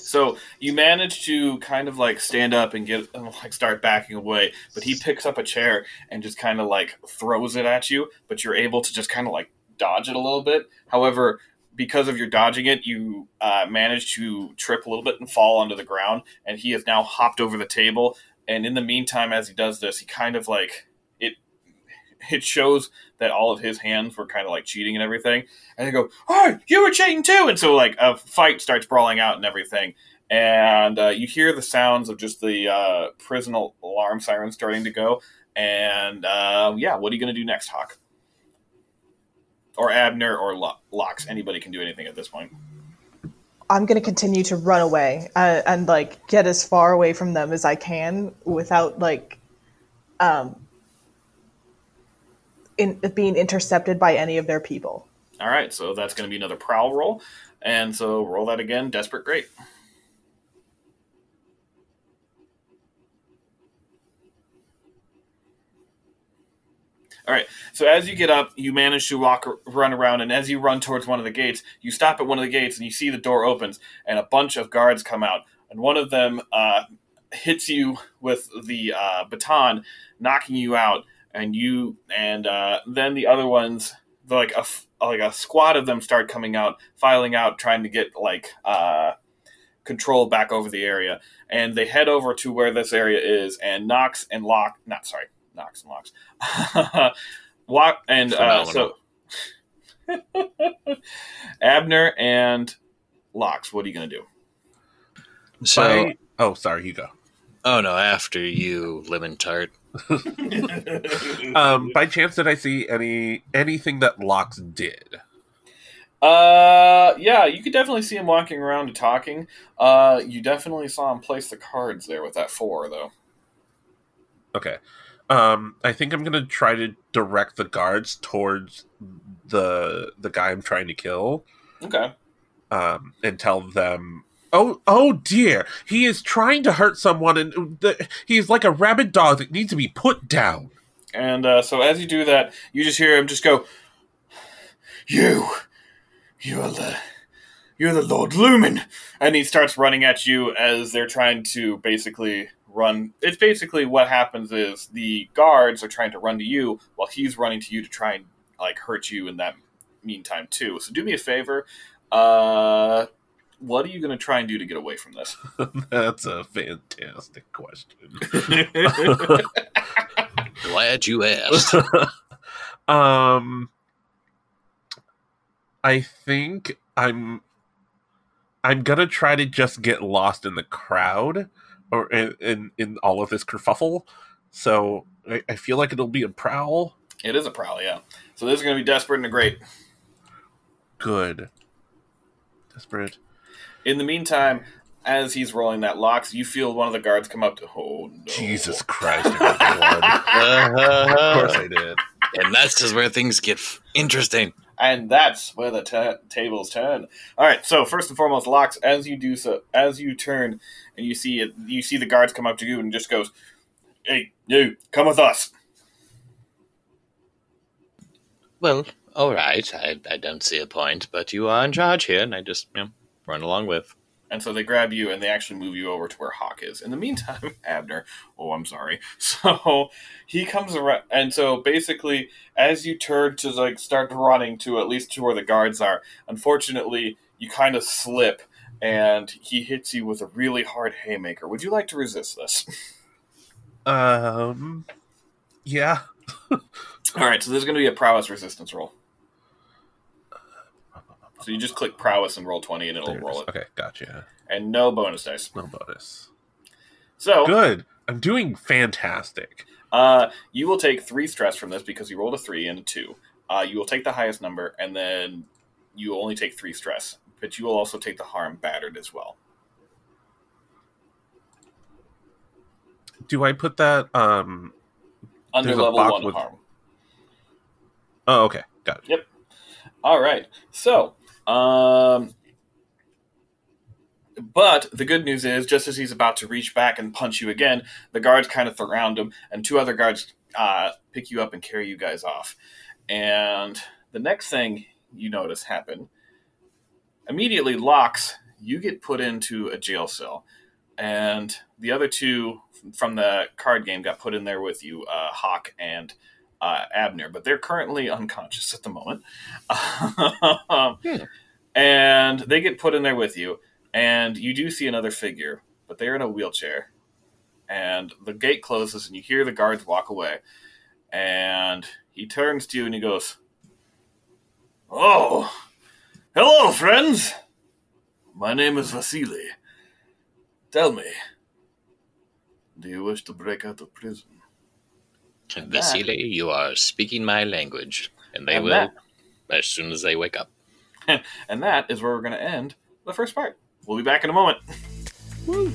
So you manage to kind of like stand up and get like start backing away, but he picks up a chair and just kind of like throws it at you, but you're able to just kind of like dodge it a little bit. However, because of your dodging it, you uh, manage to trip a little bit and fall onto the ground, and he has now hopped over the table. And in the meantime, as he does this, he kind of like it. Shows that all of his hands were kind of like cheating and everything, and they go, "Oh, you were cheating too!" And so like a fight starts brawling out and everything, and uh, you hear the sounds of just the uh, prison alarm siren starting to go, and uh, yeah, what are you gonna do next, Hawk? Or Abner or Lo- Locks? Anybody can do anything at this point. I'm gonna continue to run away uh, and like get as far away from them as I can without like, um, in being intercepted by any of their people. All right, so that's going to be another prowl roll, and so roll that again. Desperate, great. All right. So as you get up, you manage to walk, run around, and as you run towards one of the gates, you stop at one of the gates, and you see the door opens, and a bunch of guards come out, and one of them uh, hits you with the uh, baton, knocking you out, and you, and uh, then the other ones, like a f- like a squad of them, start coming out, filing out, trying to get like uh, control back over the area, and they head over to where this area is, and Knox and Lock, not sorry, Knox and Locks. Walk and uh, so Abner and Locks. What are you gonna do? So, By- oh, sorry, you go. oh no, after you, lemon tart. Um, by chance, did I see any anything that Locks did? Uh, yeah, you could definitely see him walking around and talking. Uh, you definitely saw him place the cards there with that four, though. Okay. Um, I think I'm gonna try to direct the guards towards the the guy I'm trying to kill. Okay. Um, and tell them, "Oh, oh dear, he is trying to hurt someone, and the, he is like a rabid dog that needs to be put down." And uh, so as you do that, you just hear him just go, "You, you're the, you're the Lord Lumen," and he starts running at you as they're trying to basically run. It's basically what happens is the guards are trying to run to you while he's running to you to try and like hurt you in that meantime too. So do me a favor. Uh, what are you going to try and do to get away from this? That's a fantastic question. Glad you asked. um, I think I'm I'm gonna try to just get lost in the crowd or in in, in all of this kerfuffle. So I, I feel like it'll be a prowl. It is a prowl, yeah. So this is going to be desperate and a great. Good. Desperate. In the meantime, as he's rolling that locks, you feel one of the guards come up to. Oh no! Jesus Christ! everyone. of course I did. and that's just where things get f- interesting. and that's where the ta tables turn. All right. So first and foremost, locks. As you do so, as you turn, and you see it, you see the guards come up to you and just goes, "Hey, you, come with us." Well, all right. I, I don't see a point, but you are in charge here, and I just you know, run along with. And so they grab you and they actually move you over to where Hawk is. In the meantime, Abner, oh, I'm sorry. So he comes around, and so basically, as you turn to like start running to at least to where the guards are, unfortunately, you kind of slip, and he hits you with a really hard haymaker. Would you like to resist this? Um, yeah. All right, so there's going to be a prowess resistance roll. So you just click prowess and roll 20 and it'll There it roll is. Okay, gotcha. And no bonus dice. No bonus. So Good. I'm doing fantastic. uh, you will take three stress from this because you rolled a three and a two. Uh, you will take the highest number and then you only take three stress. But you will also take the harm battered as well. Do I put that? Um. Under level one with- harm. Oh, okay. Got it. Yep. All right. So, um, but the good news is, just as he's about to reach back and punch you again, the guards kind of surround him, and two other guards uh, pick you up and carry you guys off. And the next thing you notice happen immediately locks. You get put into a jail cell, and the other two from the card game got put in there with you, uh, Hawk and uh, Abner, but they're currently unconscious at the moment. Um, Hmm. And they get put in there with you, and you do see another figure, but they're in a wheelchair. And the gate closes, and you hear the guards walk away. And he turns to you and he goes, Oh, hello, friends. My name is Vasily. Tell me, do you wish to break out of prison? And that- Vasily, you are speaking my language, and they And will that- as soon as they wake up. And that is where we're going to end the first part. We'll be back in a moment. All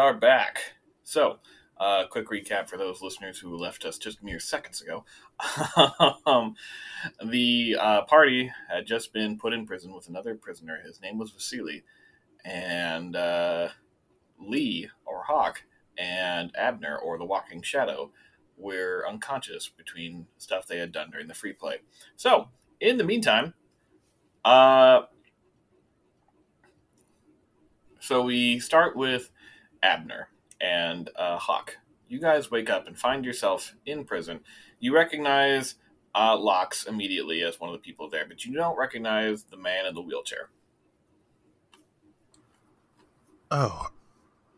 are back. So, uh, quick recap for those listeners who left us just mere seconds ago. um, the uh, party had just been put in prison with another prisoner. His name was Vasily. And uh, Lee, or Hawk, and Abner, or the Walking Shadow, were unconscious between stuff they had done during the free play. So, in the meantime, uh, so we start with Abner and uh, Hawk. You guys wake up and find yourself in prison. You recognize uh, Locks immediately as one of the people there, but you don't recognize the man in the wheelchair. Oh,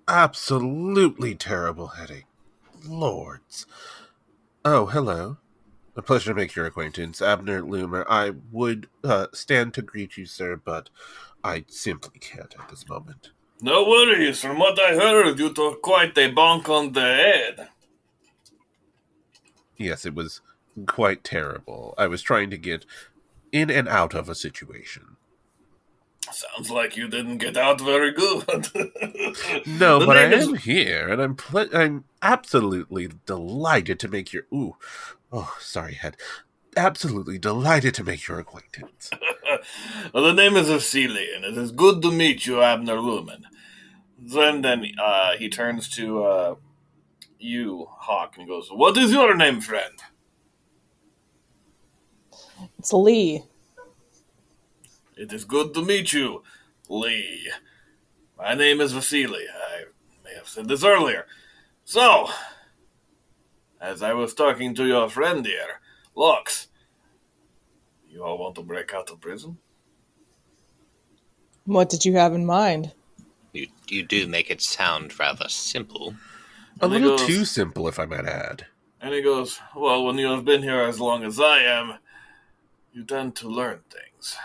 absolutely terrible headache. Lords. Oh, hello. A pleasure to make your acquaintance, Abner Loomer. I would uh, stand to greet you, sir, but I simply can't at this moment. No worries. From what I heard, you took quite a bonk on the head. Yes, it was quite terrible. I was trying to get in and out of a situation. Sounds like you didn't get out very good. No, but I is- am here, and I'm ple- I'm absolutely delighted to make your ooh, oh, sorry, head. Absolutely delighted to make your acquaintance. well, the name is Vasily, and it is good to meet you, Abner Lumen. Then, then uh, he turns to uh, you, Hawk, and goes, "What is your name, friend?" It's Lee. It is good to meet you, Lee. My name is Vasily. I may have said this earlier. So, as I was talking to your friend here, Lux, You all want to break out of prison? What did you have in mind? You, you do make it sound rather simple. A And little goes- too simple, if I might add. And he goes, Well, when you have been here as long as I am, you tend to learn things.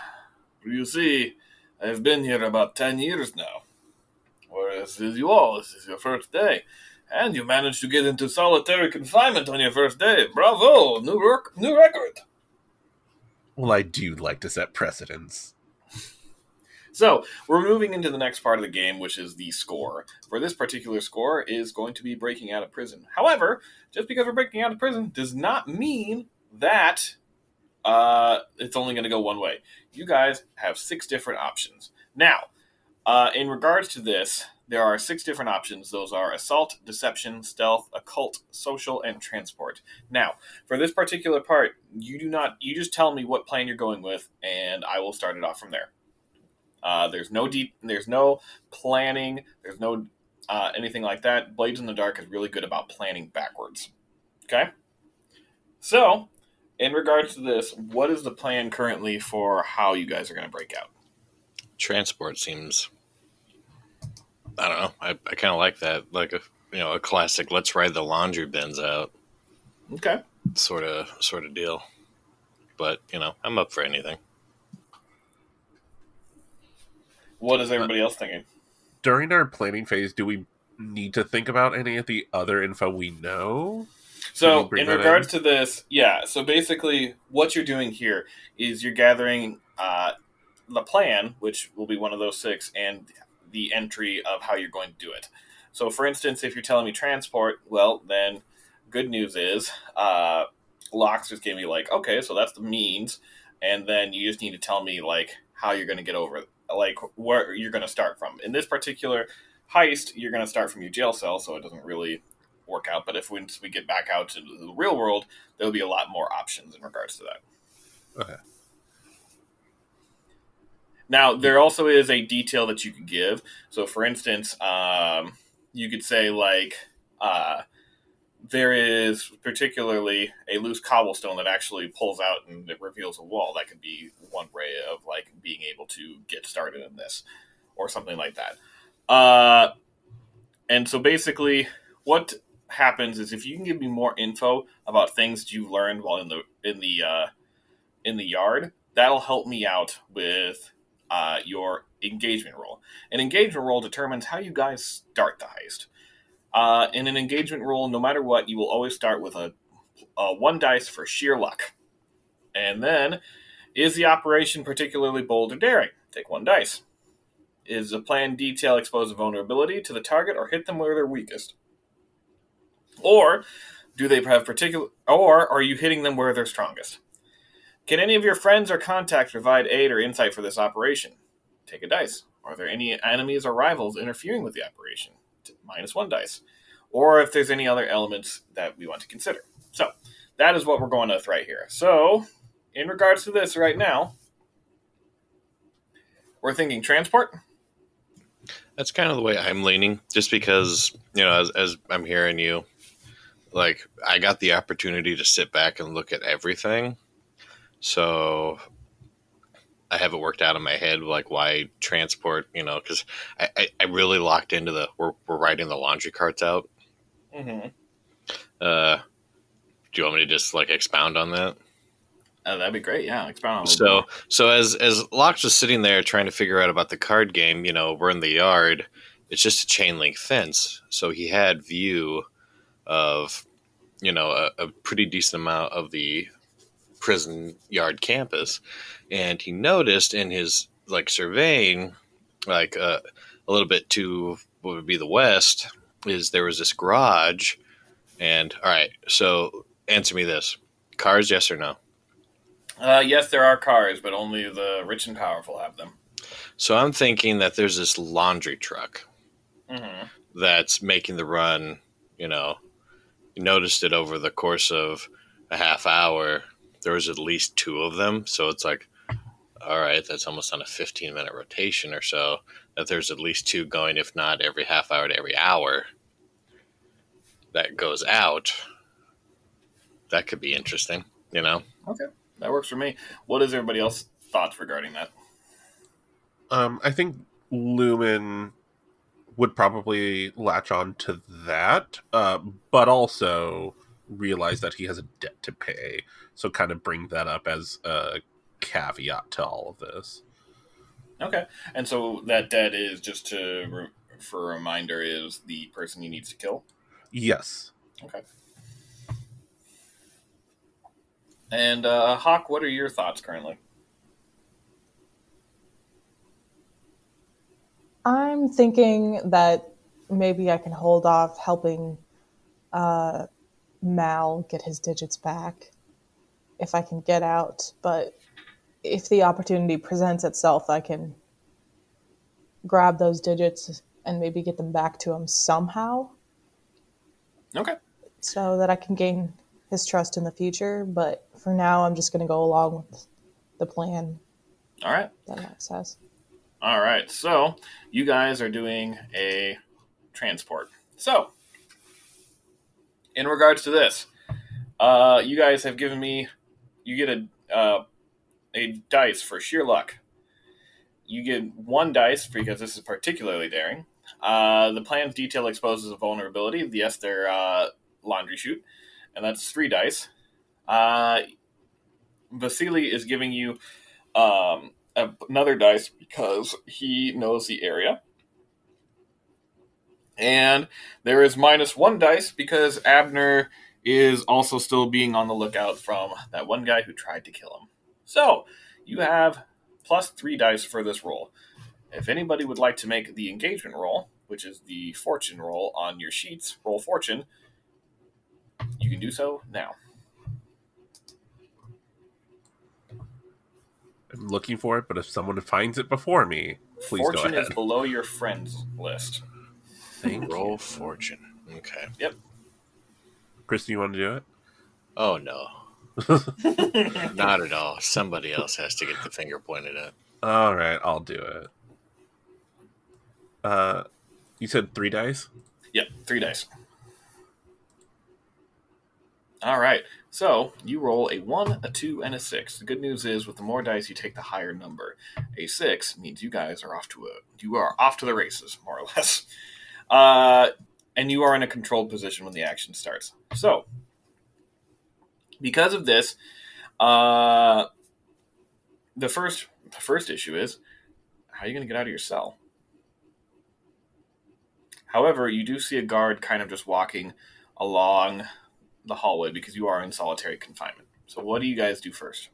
You see, I've been here about 10 years now. Whereas with you all, this is your first day. And you managed to get into solitary confinement on your first day. Bravo! New, rec- new record! Well, I do like to set precedents. So, we're moving into the next part of the game, which is the score. For this particular score is going to be breaking out of prison. However, just because we're breaking out of prison does not mean that uh, it's only going to go one way. You guys have six different options. Now, uh, in regards to this, there are six different options. Those are assault, deception, stealth, occult, social, and transport. Now, for this particular part, you do not. You just tell me what plan you're going with, and I will start it off from there. Uh, there's no deep. There's no planning. There's no uh, anything like that. Blades in the Dark is really good about planning backwards. Okay. So, in regards to this, what is the plan currently for how you guys are going to break out? Transport seems. I don't know. I, I kind of like that. Like a you know a classic. Let's ride the laundry bins out Okay. sort of sort of deal. But you know I'm up for anything. What is everybody else thinking? During our planning phase, do we need to think about any of the other info we know? So, you in regards in? to this, yeah. So basically, what you're doing here is you're gathering uh, the plan, which will be one of those six, and the entry of how you're going to do it. So, for instance, if you're telling me transport, well, then good news is uh, Locks just gave me like, okay, so that's the means, and then you just need to tell me like how you're going to get over, like where you're going to start from. In this particular heist, you're going to start from your jail cell, so it doesn't really work out. But if once we get back out to the real world, there'll be a lot more options in regards to that. Okay. Now, there also is a detail that you could give. So, for instance, um, you could say, like, uh, there is particularly a loose cobblestone that actually pulls out and it reveals a wall. That could be one way of, like, being able to get started in this or something like that. Uh, and so, basically, what happens is if you can give me more info about things that you've learned while in the in the uh, in the yard, that'll help me out with uh, your engagement roll. An engagement roll determines how you guys start the heist. Uh, in an engagement roll, no matter what, you will always start with a, a one dice for sheer luck. And then, is the operation particularly bold or daring? Take one dice. Is the plan detail expose a vulnerability to the target or hit them where they're weakest? Or do they have particular or are you hitting them where they're strongest? Can any of your friends or contacts provide aid or insight for this operation? Take a dice. Are there any enemies or rivals interfering with the operation? Minus One dice. Or if there's any other elements that we want to consider. So, that is what we're going with right here. So, in regards to this right now, we're thinking transport. That's kind of the way I'm leaning, just because you know, as, as I'm hearing you, like I got the opportunity to sit back and look at everything, so I have it worked out in my head, like why transport, you know, because I, I, I really locked into the we're we're riding the laundry carts out. Mm-hmm. Uh, do you want me to just like expound on that? Uh, that'd be great. Yeah, expound on. So so as as Locke was sitting there trying to figure out about the card game, you know, we're in the yard. It's just a chain link fence, so he had view of you know a, a pretty decent amount of the prison yard campus, and he noticed in his like surveying, like uh, a little bit to what would be the west, is there was this garage, and all right, so answer me this: cars, yes or no? Uh, yes, there are cars, but only the rich and powerful have them. So I'm thinking that there's this laundry truck Mm-hmm. that's making the run. You know, you noticed it over the course of a half hour. There was at least two of them, so it's like, all right, that's almost on a 15 minute rotation or so. That there's at least two going, if not every half hour to every hour. That goes out. That could be interesting. You know. Okay. That works for me. What is everybody else thoughts regarding that? Um, I think Lumen would probably latch on to that, uh, but also realize that he has a debt to pay. So kind of bring that up as a caveat to all of this. Okay, and so that debt is just to re- for a reminder is the person he needs to kill. Yes. Okay. And uh, Hawk, what are your thoughts currently? I'm thinking that maybe I can hold off helping uh, Mal get his digits back if I can get out. But if the opportunity presents itself, I can grab those digits and maybe get them back to him somehow Okay. so that I can gain his trust in the future. But for now, I'm just going to go along with the plan All right. that Max has. All right. So you guys are doing a transport. So, in regards to this, uh, you guys have given me. You get a uh, a dice for sheer luck. You get one dice because this is particularly daring. Uh, the plan's detail exposes a vulnerability. Yes, their uh, laundry chute, and that's three dice. Uh, Vasily is giving you um, another dice because he knows the area. And there is minus one dice because Abner is also still being on the lookout from that one guy who tried to kill him. So you have plus three dice for this roll. If anybody would like to make the engagement roll, which is the fortune roll on your sheets, roll fortune, you can do so now. I'm looking for it, but if someone finds it before me, please fortune go is below your friends list. Thank Roll you. fortune. Okay. Yep. Kristen, you want to do it? Oh no, not at all. Somebody else has to get the finger pointed at. All right, I'll do it. Uh, you said three dice. Yep, three dice. All right, so you roll a one, a two, and a six. The good news is, with the more dice you take, the higher number. A six means you guys are off to a you are off to the races, more or less. Uh, and you are in a controlled position when the action starts. So, because of this, uh, the first the first issue is how are you going to get out of your cell? However, you do see a guard kind of just walking along the hallway because you are in solitary confinement. So, what do you guys do first?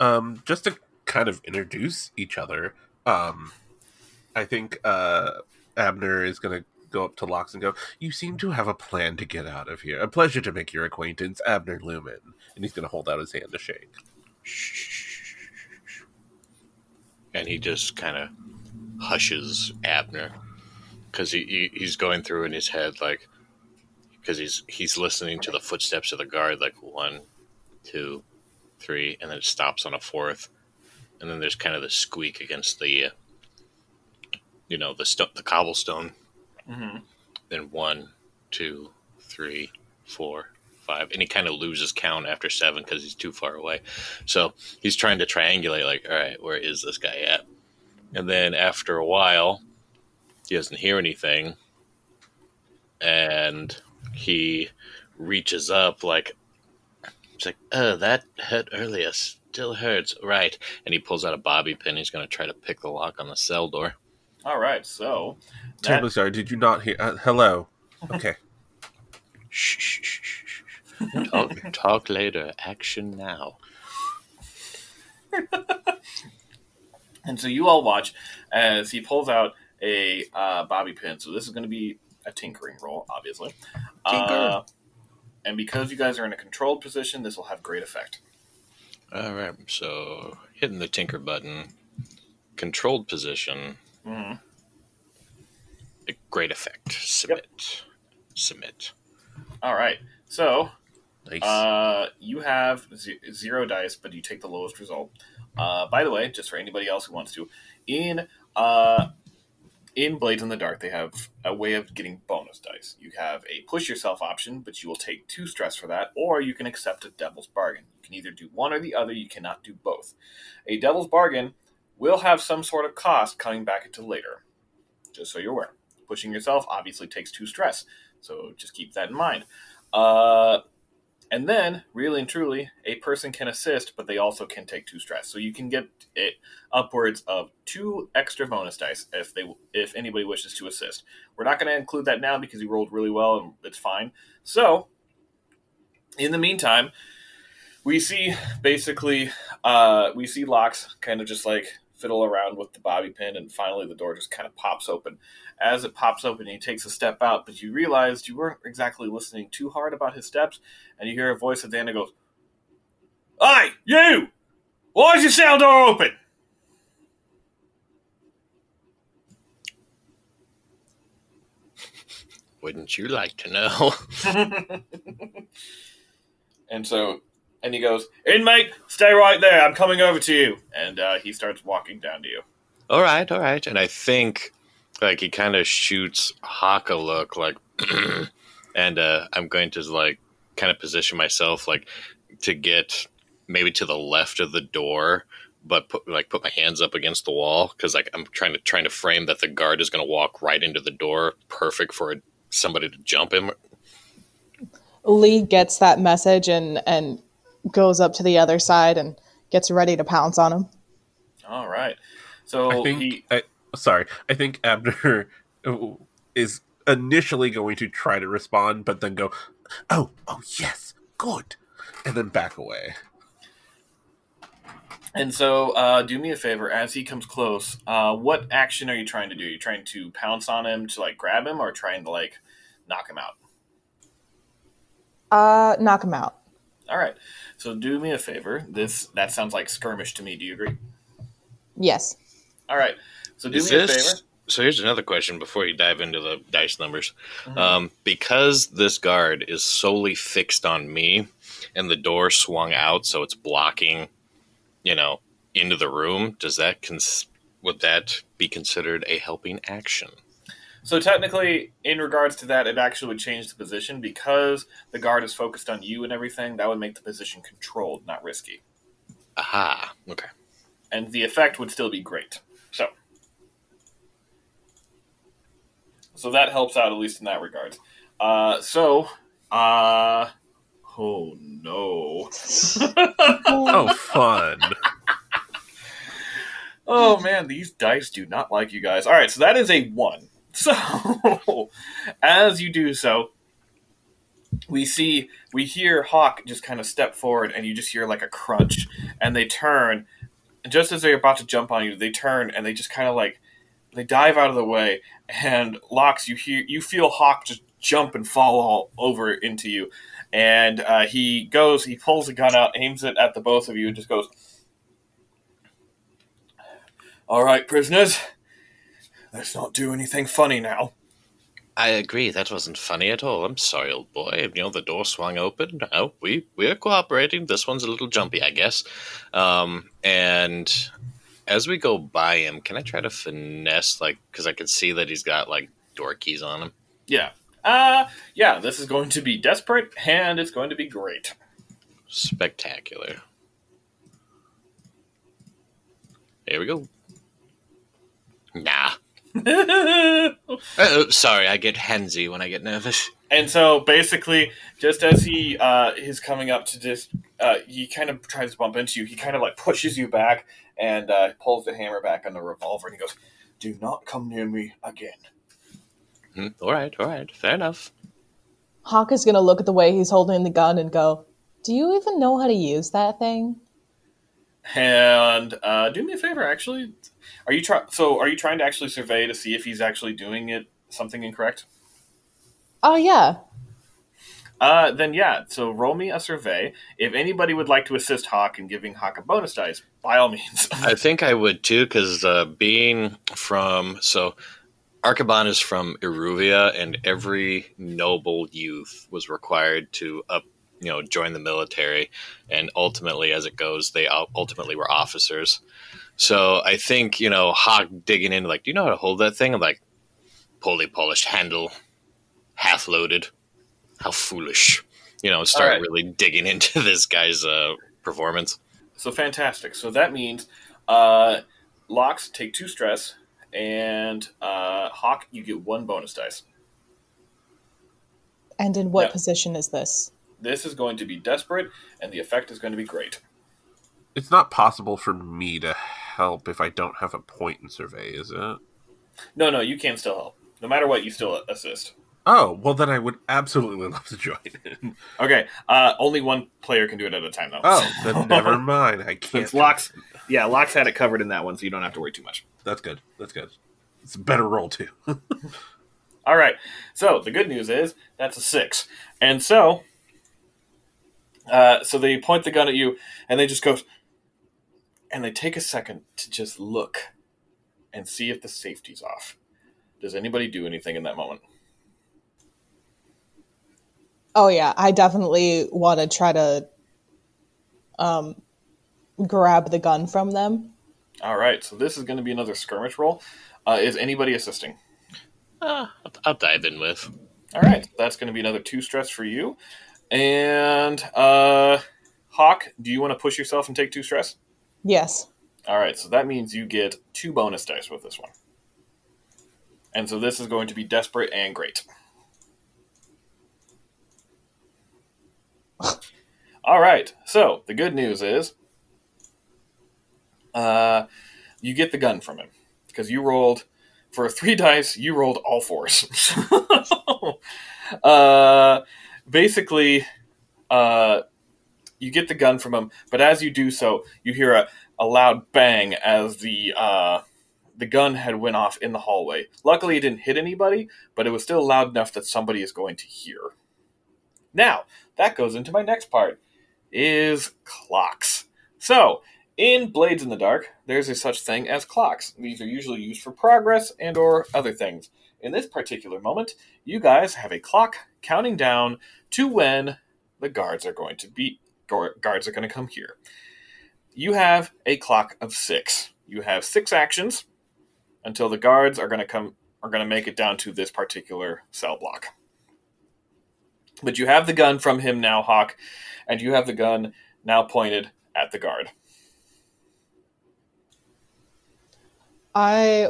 Um, just to kind of introduce each other. Um, I think uh, Abner is going to go up to Locks and go. You seem to have a plan to get out of here. A pleasure to make your acquaintance, Abner Lumen. And he's going to hold out his hand to shake. and he just kind of hushes Abner because he, he he's going through in his head like because he's he's listening to the footsteps of the guard like one, two, three, and then it stops on a fourth, and then there's kind of the squeak against the uh, you know the sto- the cobblestone. Mm-hmm. Then one, two, three, four, five, and he kind of loses count after seven because he's too far away. So he's trying to triangulate, like, all right, where is this guy at? And then after a while, he doesn't hear anything, and he reaches up, like, it's like, oh, that hurt earlier, still hurts, right? And he pulls out a bobby pin. He's going to try to pick the lock on the cell door. All right, so that, Terribly sorry. Did you not hear? Uh, hello. Okay. Shh, shh, shh, shh, shh. Talk, talk later. Action now. and so you all watch as he pulls out a uh, bobby pin. So this is going to be a tinkering roll, obviously. Tinker. Uh, and because you guys are in a controlled position, this will have great effect. All right, so hitting the tinker button, controlled position, Mm-hmm. a great effect. Submit. Submit. All right, so Nice. Uh, you have ze- zero dice, but you take the lowest result. Uh, by the way, just for anybody else who wants to, in uh, in Blades in the Dark, they have a way of getting bonus dice. You have a push yourself option, but you will take two stress for that, or you can accept a Devil's Bargain. You can either do one or the other, you cannot do both. A Devil's Bargain will have some sort of cost coming back into later, just so you're aware. Pushing yourself obviously takes two stress, so just keep that in mind. Uh, and then, really and truly, a person can assist, but they also can take two stress. So you can get it upwards of two extra bonus dice if they if anybody wishes to assist. We're not going to include that now because he rolled really well and it's fine. So, in the meantime, we see basically uh, we see Locks kind of just like fiddle around with the bobby pin, and finally the door just kind of pops open. As it pops open, he takes a step out, but you realized you weren't exactly listening too hard about his steps, and you hear a voice at the end that goes, Hey, you! Why is your cell door open? Wouldn't you like to know? and so, and he goes, Inmate, stay right there. I'm coming over to you. And uh, he starts walking down to you. all right, all right. And I think like he kind of shoots Hawk a look like, and uh, I'm going to like kind of position myself like to get maybe to the left of the door, but put like put my hands up against the wall because like I'm trying to trying to frame that the guard is going to walk right into the door, perfect for somebody to jump him. Lee gets that message and and goes up to the other side and gets ready to pounce on him. All right. So I think. he, I, sorry, I think Abner is initially going to try to respond, but then go, "Oh, oh yes, good," and then back away. And so, uh, do me a favor as he comes close. Uh, what action are you trying to do? Are you trying to pounce on him to like grab him, or trying to like knock him out? Uh, knock him out. All right. So do me a favor. This that sounds like skirmish to me. Do you agree? Yes. All right. So do Is me a favor. so? Here's another question before you dive into the dice numbers. Mhm. Um, because this guard is solely fixed on me, and the door swung out, so it's blocking, you know, into the room. Does that cons- would that be considered a helping action? So technically, in regards to that, it actually would change the position because the guard is focused on you and everything. That would make the position controlled, not risky, Aha. Okay. and the effect would still be great. So, so that helps out at least in that regard. Uh, so, uh, oh no. Oh, fun! Oh man, these dice do not like you guys. All right, so that is a one. So, as you do so, we see, we hear Hawk just kind of step forward, and you just hear like a crunch, and they turn. Just as they're about to jump on you, they turn and they just kind of like they dive out of the way, and Locks. You hear, you feel Hawk just jump and fall all over into you, and uh, he goes, he pulls a gun out, aims it at the both of you, and just goes. All right, prisoners. Let's not do anything funny now. I agree. That wasn't funny at all. I'm sorry, old boy. You know, the door swung open. Oh, we we're cooperating. This one's a little jumpy, I guess. Um, and as we go by him, can I try to finesse, like, because I can see that he's got like door keys on him. Yeah. Uh, yeah, this is going to be desperate and it's going to be great. Spectacular. Here we go. Nah. And Oh, sorry, I get handsy when I get nervous. And so basically, just as he uh, is coming up to just, uh, he kind of tries to bump into you. He kind of like pushes you back and uh, pulls the hammer back on the revolver and he goes, Do not come near me again. Hmm, all right, all right, fair enough. Hawk is gonna look at the way he's holding the gun and go, "Do you even know how to use that thing?" And uh, do me a favor, actually. Are you try- so? Are you trying to actually survey to see if he's actually doing it something incorrect? Oh yeah. Uh, then yeah. So roll me a survey. If anybody would like to assist Hawk in giving Hawk a bonus dice, by all means. I think I would too, because uh, being from so Arcaban is from Iruvia, and every noble youth was required to up you know join the military, and ultimately, as it goes, they ultimately were officers. So I think you know Hawk digging in like, do you know how to hold that thing? I'm like, poorly polished handle, half loaded. How foolish! You know, start right. really digging into this guy's uh, performance. So fantastic. So that means uh, Locks take two stress, and uh, Hawk you get one bonus dice. And in what now, position is this? This is going to be desperate, and the effect is going to be great. It's not possible for me to help if I don't have a point in survey, is it? No, no, you can still help. No matter what, you still assist. Oh, well, then I would absolutely love to join in. okay, uh, only one player can do it at a time, though. Oh, then never mind. I can't. It's Locks, yeah, Locks had it covered in that one, so you don't have to worry too much. That's good. That's good. It's a better roll, too. All right. So the good news is that's a six, and so, uh, so they point the gun at you, and they just go, and they take a second to just look and see if the safety's off. Does anybody do anything in that moment? Oh yeah, I definitely want to try to um, grab the gun from them. All right, so this is going to be another skirmish roll. Uh, is anybody assisting? Uh, I'll dive in with. All right, that's going to be another two stress for you. And uh, Hawk, do you want to push yourself and take two stress? Yes. All right, so that means you get two bonus dice with this one. And so this is going to be desperate and great. All right. So the good news is, uh, you get the gun from him because you rolled for three dice. You rolled all fours. uh, basically, uh, you get the gun from him, but as you do so, you hear a, a loud bang as the uh, the gun had went off in the hallway. Luckily, it didn't hit anybody, but it was still loud enough that somebody is going to hear. Now, that goes into my next part is clocks. So, in Blades in the Dark, there's a such thing as clocks. These are usually used for progress and or other things. In this particular moment, you guys have a clock counting down to when the guards are going to be guards are going to come here. You have a clock of 6. You have 6 actions until the guards are going to come are going to make it down to this particular cell block. But you have the gun from him now, Hawk, and you have the gun now pointed at the guard. I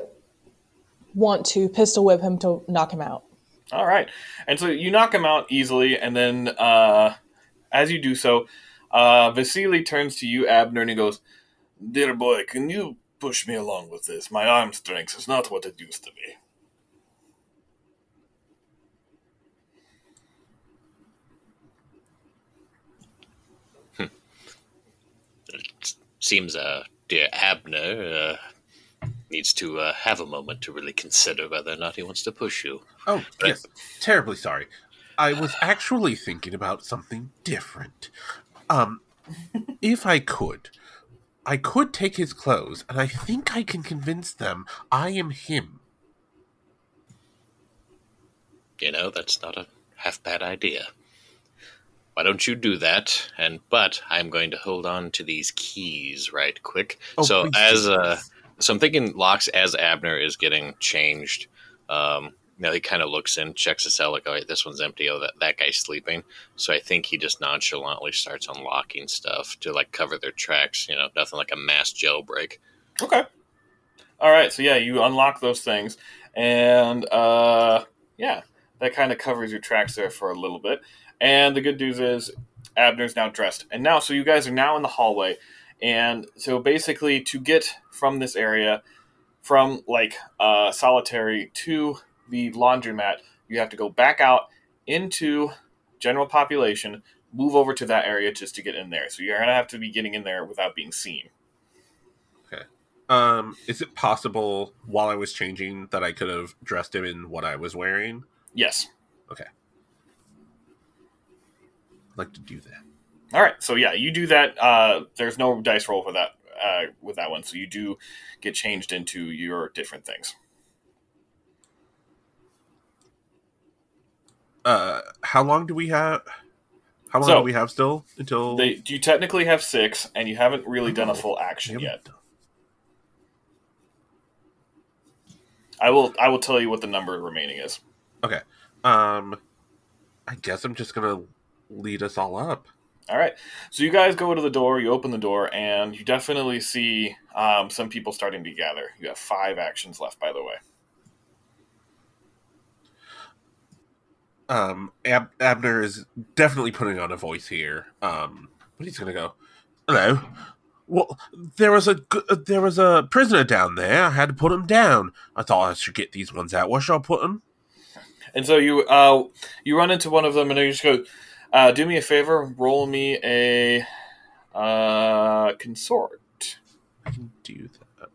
want to pistol whip him to knock him out. All right. And so you knock him out easily, and then uh, as you do so, uh, Vasily turns to you, Abner, and he goes, Dear boy, can you push me along with this? My arm strength is not what it used to be. It seems uh, dear Abner uh, needs to uh, have a moment to really consider whether or not he wants to push you. Oh, but yes. Terribly sorry. I was actually thinking about something different. Um, if I could, I could take his clothes, and I think I can convince them I am him. You know, that's not a half bad idea why don't you do that? And but I'm going to hold on to these keys right quick. Oh, so as uh, so I'm thinking Locks as Abner is getting changed. Um, you know, he kind of looks in, checks the cell, like, oh, this one's empty. Oh, that, that guy's sleeping. So I think he just nonchalantly starts unlocking stuff to like cover their tracks. You know, nothing like a mass jailbreak. Okay. All right. So yeah, you unlock those things, and uh, yeah, that kind of covers your tracks there for a little bit. And the good news is Abner's now dressed. And now, so you guys are now in the hallway. And so basically, to get from this area, from like uh, solitary to the laundromat, you have to go back out into general population, move over to that area just to get in there. So you're going to have to be getting in there without being seen. Okay. Um, is it possible while I was changing that I could have dressed him in what I was wearing? Yes. Okay I'd like to do that. All right, so yeah, you do that. Uh, there's no dice roll for that uh, with that one, so you do get changed into your different things. Uh, how long do we have? How long So- do we have still until They do you technically have six, and you haven't really done a full action yet. done- I will I will tell you what the number remaining is. Okay. Um, I guess I'm just gonna lead us all up. All right. So you guys go to the door, you open the door, and you definitely see um, some people starting to gather. You have five actions left, by the way. Um, Ab- Abner is definitely putting on a voice here. Um, but he's gonna go. Hello. Well, there was a there was a prisoner down there. I had to put him down. I thought I should get these ones out. Where shall I put them? And so you uh, you run into one of them, and you just go, uh, "Do me a favor, roll me a uh, consort." I can do that.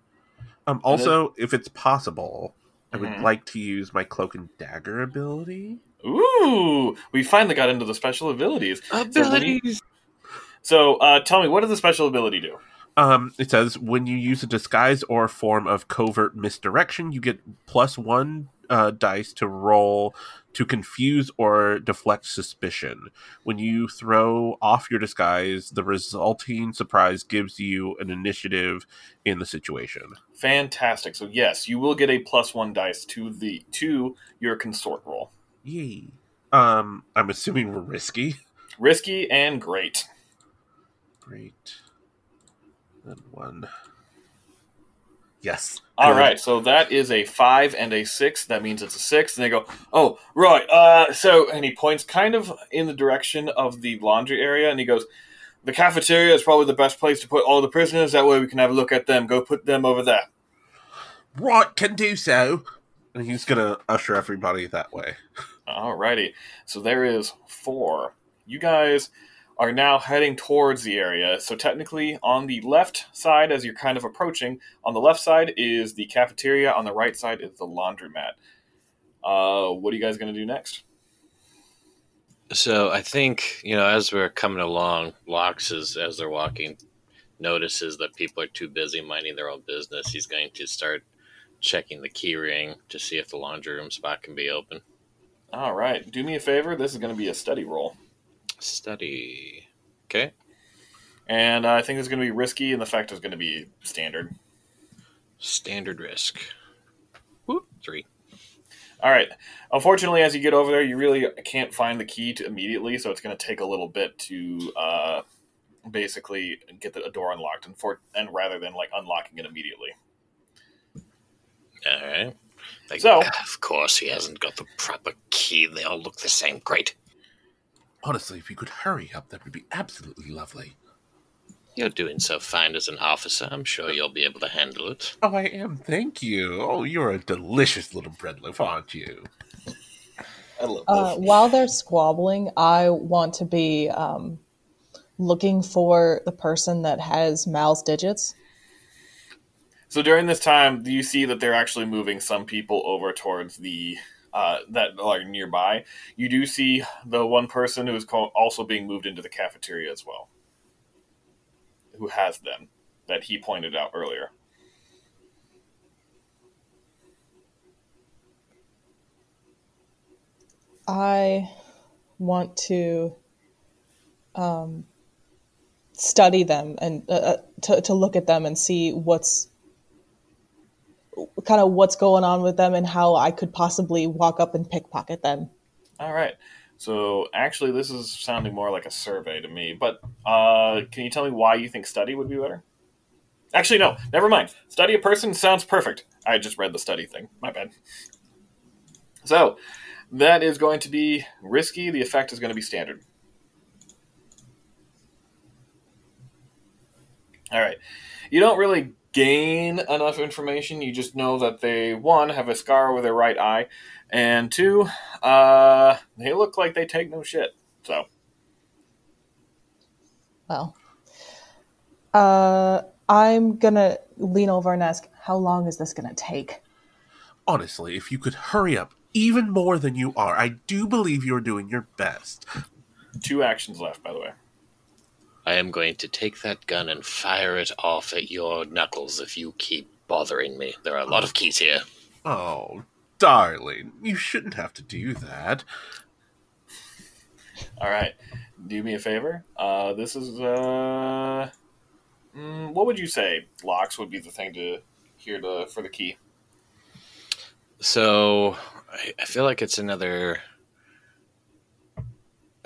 Um, also, if it's possible, I would Mhm. like to use my cloak and dagger ability. Ooh, we finally got into the special abilities. Abilities. So uh, tell me, what does the special ability do? Um, it says when you use a disguise or a form of covert misdirection, you get plus one uh, dice to roll to confuse or deflect suspicion. When you throw off your disguise, the resulting surprise gives you an initiative in the situation. Fantastic. So yes, you will get a plus one dice to the to your consort roll. Yay! Um, I'm assuming we're risky. Risky and great. Great. And one. Yes. All Good. right, so that is a five and a six. That means it's a six. And they go, oh, right. Uh, so, and he points kind of in the direction of the laundry area, and he goes, the cafeteria is probably the best place to put all the prisoners. That way we can have a look at them. Go put them over there. Right, can do so. And he's gonna usher everybody that way. Alrighty. So there is four. You guys are now heading towards the area. So technically, on the left side, as you're kind of approaching, on the left side is the cafeteria. On the right side is the laundromat. Uh, what are you guys going to do next? So I think you know, as we're coming along, Locks is as they're walking, notices that people are too busy minding their own business. He's going to start checking the key ring to see if the laundry room spot can be open. All right. Do me a favor. This is going to be a study roll. Study. Okay. And I think it's going to be risky, and the fact is going to be standard. Standard risk. Whoop, three. All right. Unfortunately, as you get over there, you really can't find the key to immediately, so it's going to take a little bit to uh, basically get the door unlocked, and for and rather than like unlocking it immediately. All right. Like, So- of course, he hasn't got the proper key. They all look the same. Great. Honestly, if you could hurry up, that would be absolutely lovely. You're doing so fine as an officer. I'm sure you'll be able to handle it. Oh, I am. Thank you. Oh, you're a delicious little bread loaf, aren't you? I love Uh, while they're squabbling, I want to be um, looking for the person that has Mal's digits. So during this time, you see that they're actually moving some people over towards the uh, that are nearby. You do see the one person who is also being moved into the cafeteria as well, who has them that he pointed out earlier. I want to um, study them and uh, uh, to, to look at them and see what's kind of what's going on with them and how I could possibly walk up and pickpocket them. All right. So actually, this is sounding more like a survey to me. But uh, can you tell me why you think study would be better? Actually, no. Never mind. Study a person sounds perfect. I just read the study thing. My bad. So that is going to be risky. The effect is going to be standard. All right. You don't really gain enough information. You just know that they one have a scar over their right eye, and two, uh, they look like they take no shit. So Well, uh, I'm gonna lean over and ask, how long is this gonna take? Honestly, if you could hurry up even more than you are, I do believe you're doing your best. two actions left, by the way. I am going to take that gun and fire it off at your knuckles if you keep bothering me. There are a lot of keys here. Oh, darling, you shouldn't have to do that. All right. do me a favor. Uh, this is uh, mm, what would you say? Locks would be the thing to hear the for the key. So I, I feel like it's another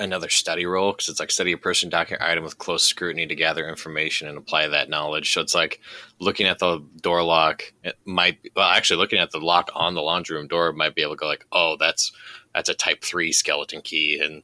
another study roll because it's like study a person, document item with close scrutiny to gather information and apply that knowledge. So it's like looking at the door lock. It might be, well, actually looking at the lock on the laundry room door might be able to go like, oh, that's that's a Type Three skeleton key, and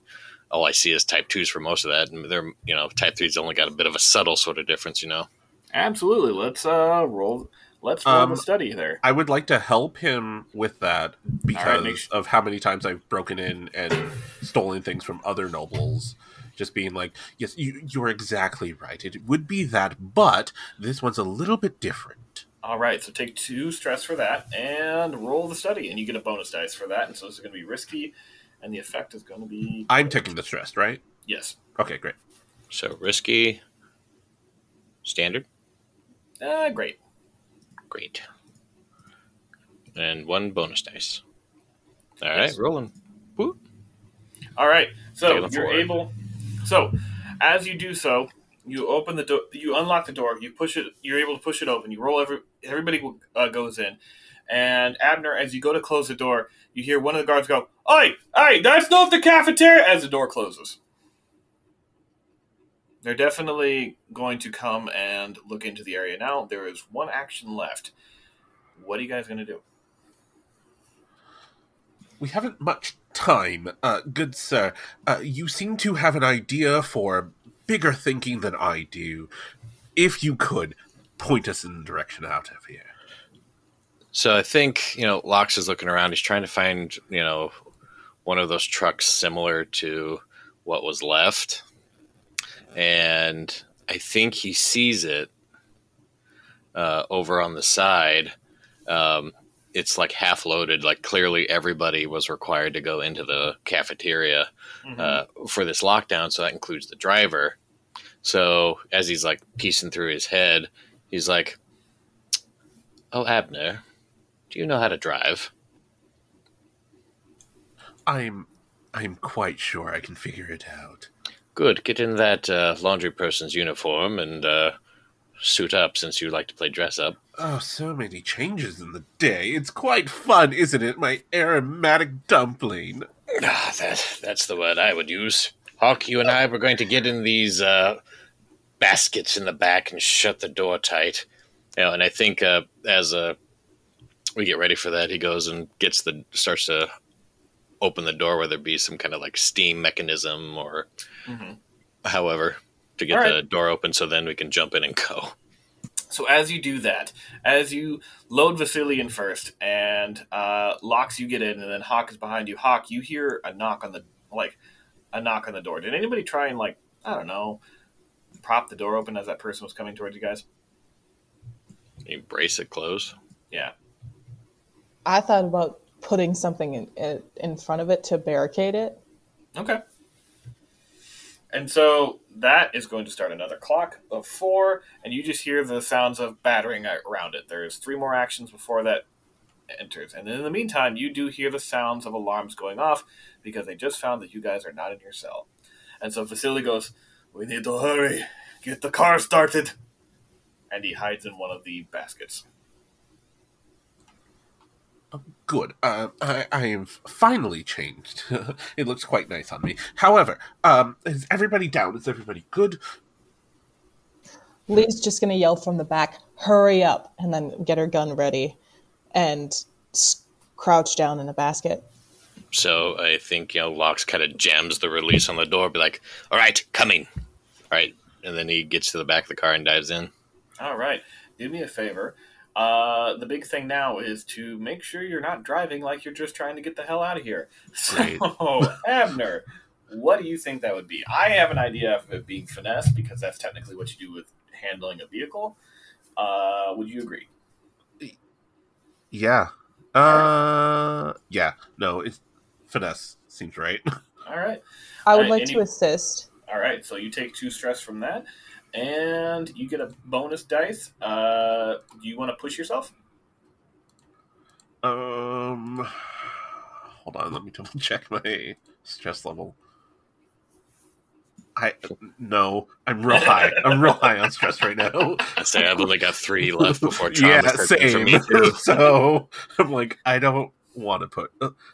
all I see is Type Twos for most of that, and they're you know Type Three's only got a bit of a subtle sort of difference, you know. Absolutely. Let's uh roll. Let's roll Um, the study there. I would like to help him with that because make su- of how many times I've broken in and stolen things from other nobles. Just being like, yes, you, you're exactly right. It would be that, but this one's a little bit different. All right, so take two stress for that and roll the study, and you get a bonus dice for that. And so this is going to be risky, and the effect is going to be I'm taking the stress, right? yes. Okay, great. So risky, standard, Uh, great. Great, and one bonus dice. All right, Yes. rolling. Woo. All right, so you're able. So as you do so, you open the door. You unlock the door. You push it. You're able to push it open. You roll every. Everybody uh, goes in, and Abner, as you go to close the door, you hear one of the guards go, "Oi, hey, that's not the cafeteria!" As the door closes. They're definitely going to come and look into the area now. There is one action left. What are you guys going to do? We haven't much time, uh, good sir. Uh, you seem to have an idea for bigger thinking than I do. If you could point us in the direction out of here. So I think you know Locks is looking around. He's trying to find you know one of those trucks similar to what was left, and I think he sees it uh, over on the side. Um, it's like half loaded. Like clearly everybody was required to go into the cafeteria uh, for this lockdown. So that includes the driver. So as he's like piecing through his head, he's like, "Oh, Abner, do you know how to drive?" I'm I'm quite sure I can figure it out. Good. Get in that uh, laundry person's uniform and uh, suit up since you like to play dress up. Oh, so many changes in the day. It's quite fun, isn't it, my aromatic dumpling? Ah, that that's the word I would use. Hawk, you and I were going to get in these uh, baskets in the back and shut the door tight. You know, and I think uh, as uh, we get ready for that, he goes and gets the starts to open the door, whether it be some kind of like steam mechanism or Mhm. however to get All the door open, so then we can jump in and go. So as you do that, as you load Vasily in first, and uh, Locks you get in, and then Hawk is behind you. Hawk, you hear a knock on the like a knock on the door. Did anybody try and like I don't know prop the door open as that person was coming towards you guys? You brace it close. Yeah. I thought about putting something in, in in front of it to barricade it. Okay. And so that is going to start another clock of four, and you just hear the sounds of battering around it. There's three more actions before that enters. And in the meantime, you do hear the sounds of alarms going off because they just found that you guys are not in your cell. And so Vasily goes, We need to hurry. Get the car started. And he hides in one of the baskets. Good. Uh, I, I have finally changed. it looks quite nice on me. However, um, is everybody down? Is everybody good? Lee's just gonna yell from the back, "Hurry up!" and then get her gun ready, and s- crouch down in a basket. So I think you know Locks kind of jams the release on the door, be like, "All right, coming." All right, and then he gets to the back of the car and dives in. All right. Do me a favor. Uh, the big thing now is to make sure you're not driving like you're just trying to get the hell out of here. Great. So, Abner, what do you think that would be? I have an idea of it being finesse because that's technically what you do with handling a vehicle. Uh, would you agree? Yeah. Uh, yeah. No, it's finesse seems right. All right. I would Uh, like any- to assist. All right. So you take two stress from that, and you get a bonus dice. Uh, do you want to push yourself? um, hold on. Let me double check my stress level. I no, I'm real high. I'm real high on stress right now. I say I've only got three left before yeah, trauma sets in for same. me so I'm like, I don't want to put.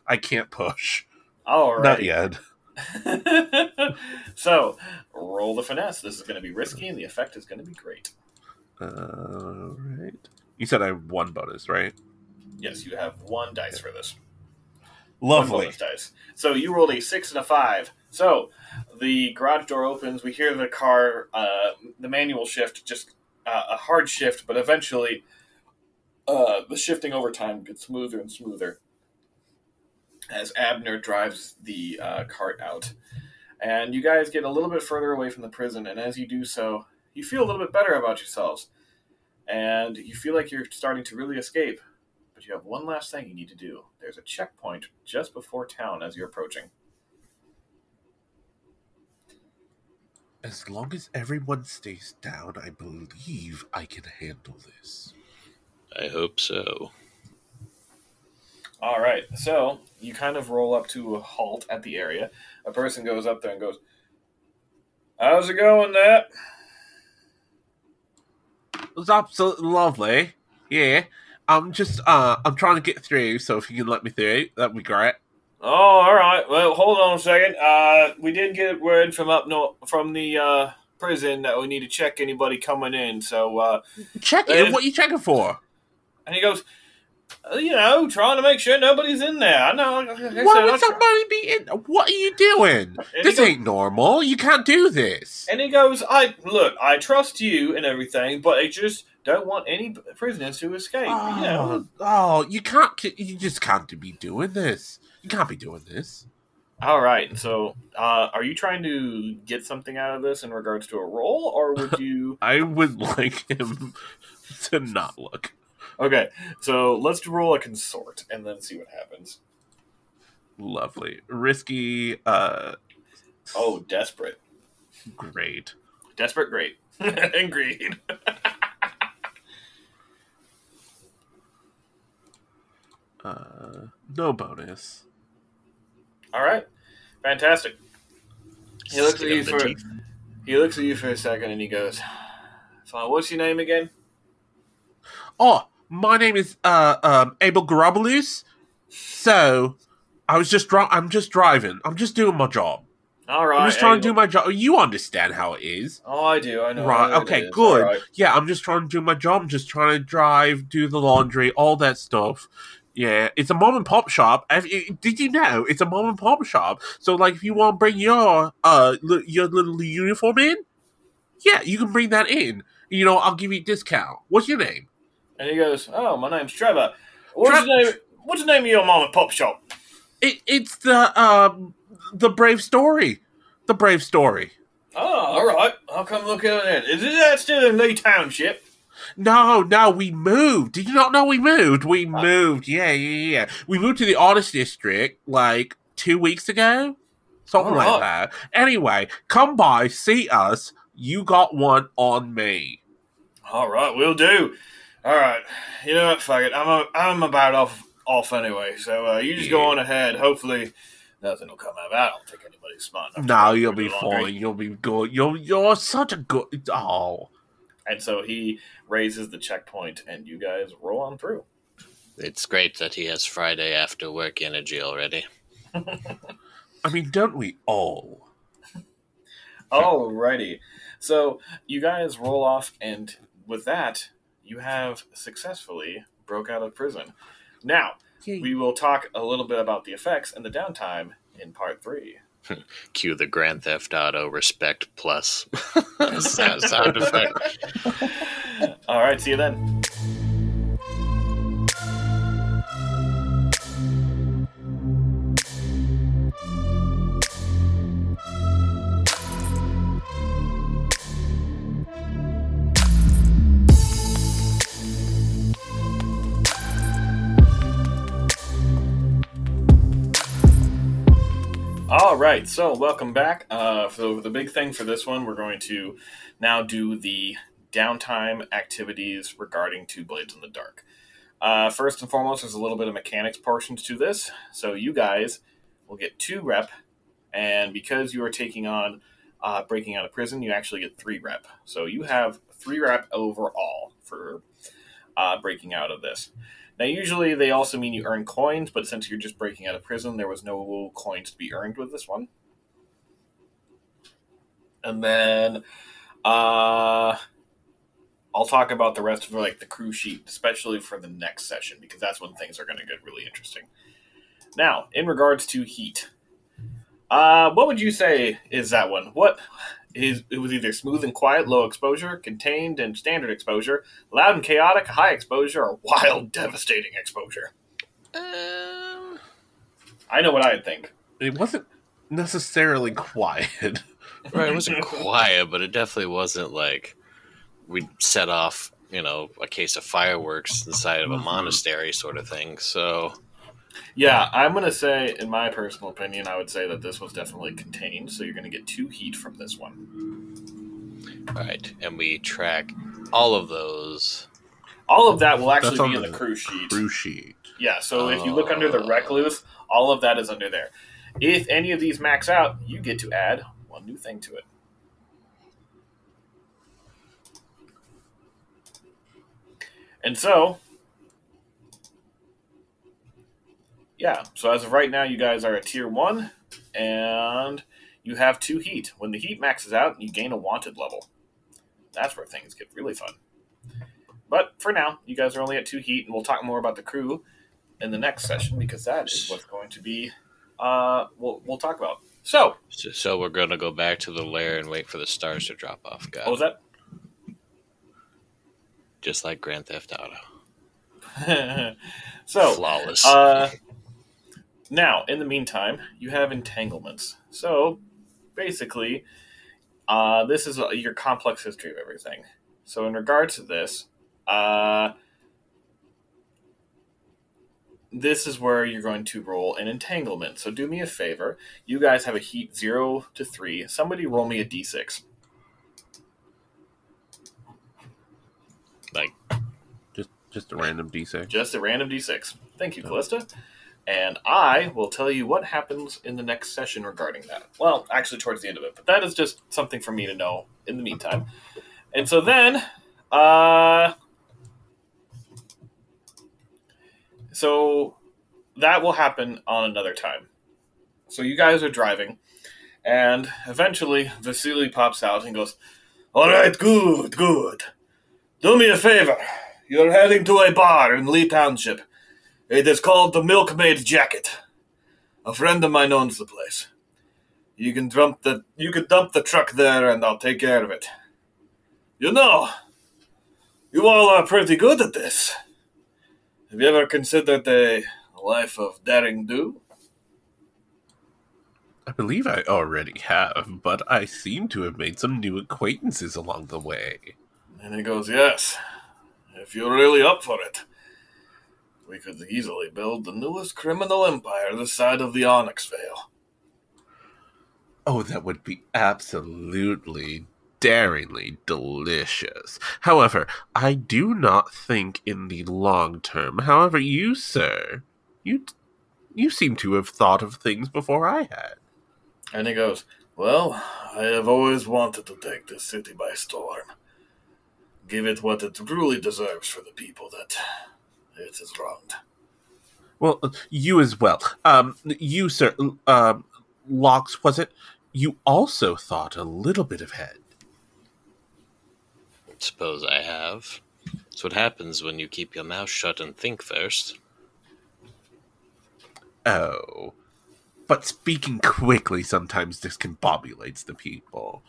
I can't push. All right, Not yet. so, roll the finesse. This is going to be risky, and the effect is going to be great. All right. You said I have one bonus, right? Yes, you have one dice for this. Lovely. dice. So you rolled a six and a five. So the garage door opens. We hear the car, uh, the manual shift, just uh, a hard shift, but eventually uh, the shifting over time gets smoother and smoother as Abner drives the uh, cart out. And you guys get a little bit further away from the prison, and as you do so, you feel a little bit better about yourselves. And you feel like you're starting to really escape. But you have one last thing you need to do. There's a checkpoint just before town as you're approaching. As long as everyone stays down, I believe I can handle this. I hope so. All right, so you kind of roll up to a halt at the area. A person goes up there and goes, "How's it going, that? It was absolutely lovely. Yeah. I'm just uh I'm trying to get through, so if you can let me through, that'd be great. Oh, all right. Well, hold on a second. Uh, we did get word from up north from the uh, prison that we need to check anybody coming in. So, uh, Check it. What are you checking for? and he goes, you know, trying to make sure nobody's in there. I know. Like I said, Why I'll would somebody be in? What are you doing? This goes- ain't normal. You can't do this. And he goes, "I look, I trust you and everything, but I just don't want any prisoners to escape. You know, Oh, oh, you can't. You just can't be doing this. You can't be doing this. All right. So, uh, are you trying to get something out of this in regards to a role, or would you? I would like him to not look. Okay. So let's roll a consort and then see what happens. Lovely, risky. Uh, Oh, desperate, great. desperate, great, and greed. Uh, no bonus. All right. Fantastic. He looks at you for teeth. he looks at you for a second and he goes, "Fine. What's your name again?" Oh, my name is uh um Abel Garabulus. So, I was just dri- I'm just driving. I'm just doing my job. All right. I'm just trying to do my job. You understand how it is. Oh, I do. I know. Right. I know Okay. Good. Right. Yeah. I'm just trying to do my job. I'm just trying to drive, do the laundry, all that stuff. Yeah. It's a mom and pop shop. Did you know it's a mom and pop shop? So, like, if you want to bring your uh your little uniform in, yeah, you can bring that in. You know, I'll give you a discount. What's your name? And he goes, "Oh, my name's Trevor. What's the name? What's the name of your mom and pop shop?" It, it's the um the brave story. The brave story. Oh, all right. I'll come look at it. Is that still in Lee Township? No, no, we moved. Did you not know we moved? We moved. Yeah, yeah, yeah. We moved to the artist district like two weeks ago, something like that. Anyway, come by, see us. You got one on me. All right, we'll do. All right. You know what? Fuck it. I'm a, I'm about off off anyway. So uh, you just go on ahead. Hopefully, nothing will come out. of it. I don't think anybody's smart enough. to No, do you'll the be laundry. fine. You'll be good. You're you're such a good. Oh, And so he raises the checkpoint, and you guys roll on through. It's great that he has Friday after work energy already. I mean, don't we all? Alrighty. So you guys roll off, and with that, you have successfully broke out of prison. Now we will talk a little bit about the effects and the downtime in part three. Cue the Grand Theft Auto Respect Plus sound, sound effect. All right. See you then. All right, so welcome back. Uh, so the big thing for this one, we're going to now do the downtime activities regarding Two Blades in the Dark. Uh, first and foremost, there's a little bit of mechanics portions to this. So you guys will get two rep, and because you are taking on uh, breaking out of prison, you actually get three rep. So you have three rep overall for uh, breaking out of this. Now, usually they also mean you earn coins, but since you're just breaking out of prison, there was no coins to be earned with this one. And then uh, I'll talk about the rest of like the crew sheet, especially for the next session, because that's when things are going to get really interesting. Now, in regards to heat, uh, what would you say is that one? What is it was either smooth and quiet, low exposure, contained and standard exposure, loud and chaotic, high exposure, or wild, devastating exposure? Um, I know what I'd think. It wasn't necessarily quiet. right, it wasn't quiet, but it definitely wasn't like we'd set off, you know, a case of fireworks inside of a Mhm. monastery sort of thing. So, Yeah, I'm gonna say, in my personal opinion, I would say that this was definitely contained. So you're gonna get two heat from this one. right, and we track all of those. All of that will actually be in the the crew sheet. Crew sheet. Yeah, so if you look under the Oh. recluse, all of that is under there. If any of these max out, you get to add one new thing to it. And so, yeah, so as of right now, you guys are at tier one, and you have two heat. When the heat maxes out, you gain a wanted level. That's where things get really fun. But for now, you guys are only at two heat, and we'll talk more about the crew in the next session because that is what's going to be uh we'll, we'll talk about. So, So, so we're going to go back to the lair and wait for the stars to drop off. Got what was that? Just like Grand Theft Auto. so, Flawless. uh, now, in the meantime, you have entanglements. So, basically, uh, this is your complex history of everything. So, in regards to this, uh, this is where you're going to roll an entanglement. So, do me a favor. You guys have a heat 0 to 3. Somebody roll me a d6. like, Just just a random d6. Just a random d6. Thank you, Callista. And I will tell you what happens in the next session regarding that. Well, actually, towards the end of it, but that is just something for me to know in the meantime. And so then, uh, so that will happen on another time. So you guys are driving, and eventually Vasily pops out and goes, All right, good, good. Do me a favor. You're heading to a bar in Lee Township. It is called the Milkmaid's Jacket. A friend of mine owns the place. You can dump the you can dump the truck there, and I'll take care of it. You know, you all are pretty good at this. Have you ever considered a life of daring do? I believe I already have, but I seem to have made some new acquaintances along the way. And he goes, Yes, if you're really up for it. We could easily build the newest criminal empire this side of the Onyx Veil. Oh, that would be absolutely daringly delicious. However, I do not think in the long term. However, you, sir, you you seem to have thought of things before I had. And he goes, Well, I have always wanted to take this city by storm. Give it what it truly deserves for the people that it has wronged. Well, you as well. Um, you, sir, um, Locks, was it? You also thought a little bit ahead. suppose I have. That's what happens when you keep your mouth shut and think first. Oh. But speaking quickly sometimes discombobulates the people.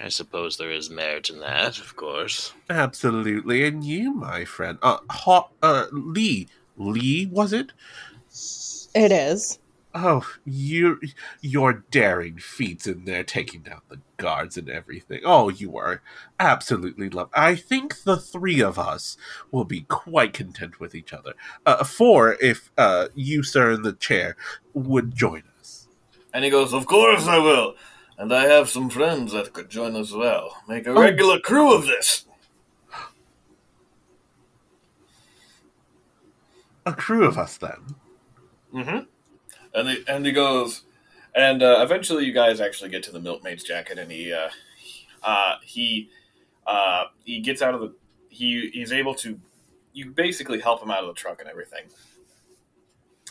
I suppose there is merit in that, of course. Absolutely. And you, my friend. Uh, Haw- uh Lee. Lee, was it? It is. Oh, you, your daring feats in there, taking down the guards and everything. Oh, you are absolutely love. I think the three of us will be quite content with each other. Uh, four, if uh, you, sir, in the chair, would join us. And he goes, Of course I will. And I have some friends that could join as well. Make a regular crew of this. A crew of us, then. Mm-hmm. And he, and he goes, And uh, eventually, you guys actually get to the milkmaid's jacket, and he uh, uh, he uh, he gets out of the he he's able to you basically help him out of the truck and everything.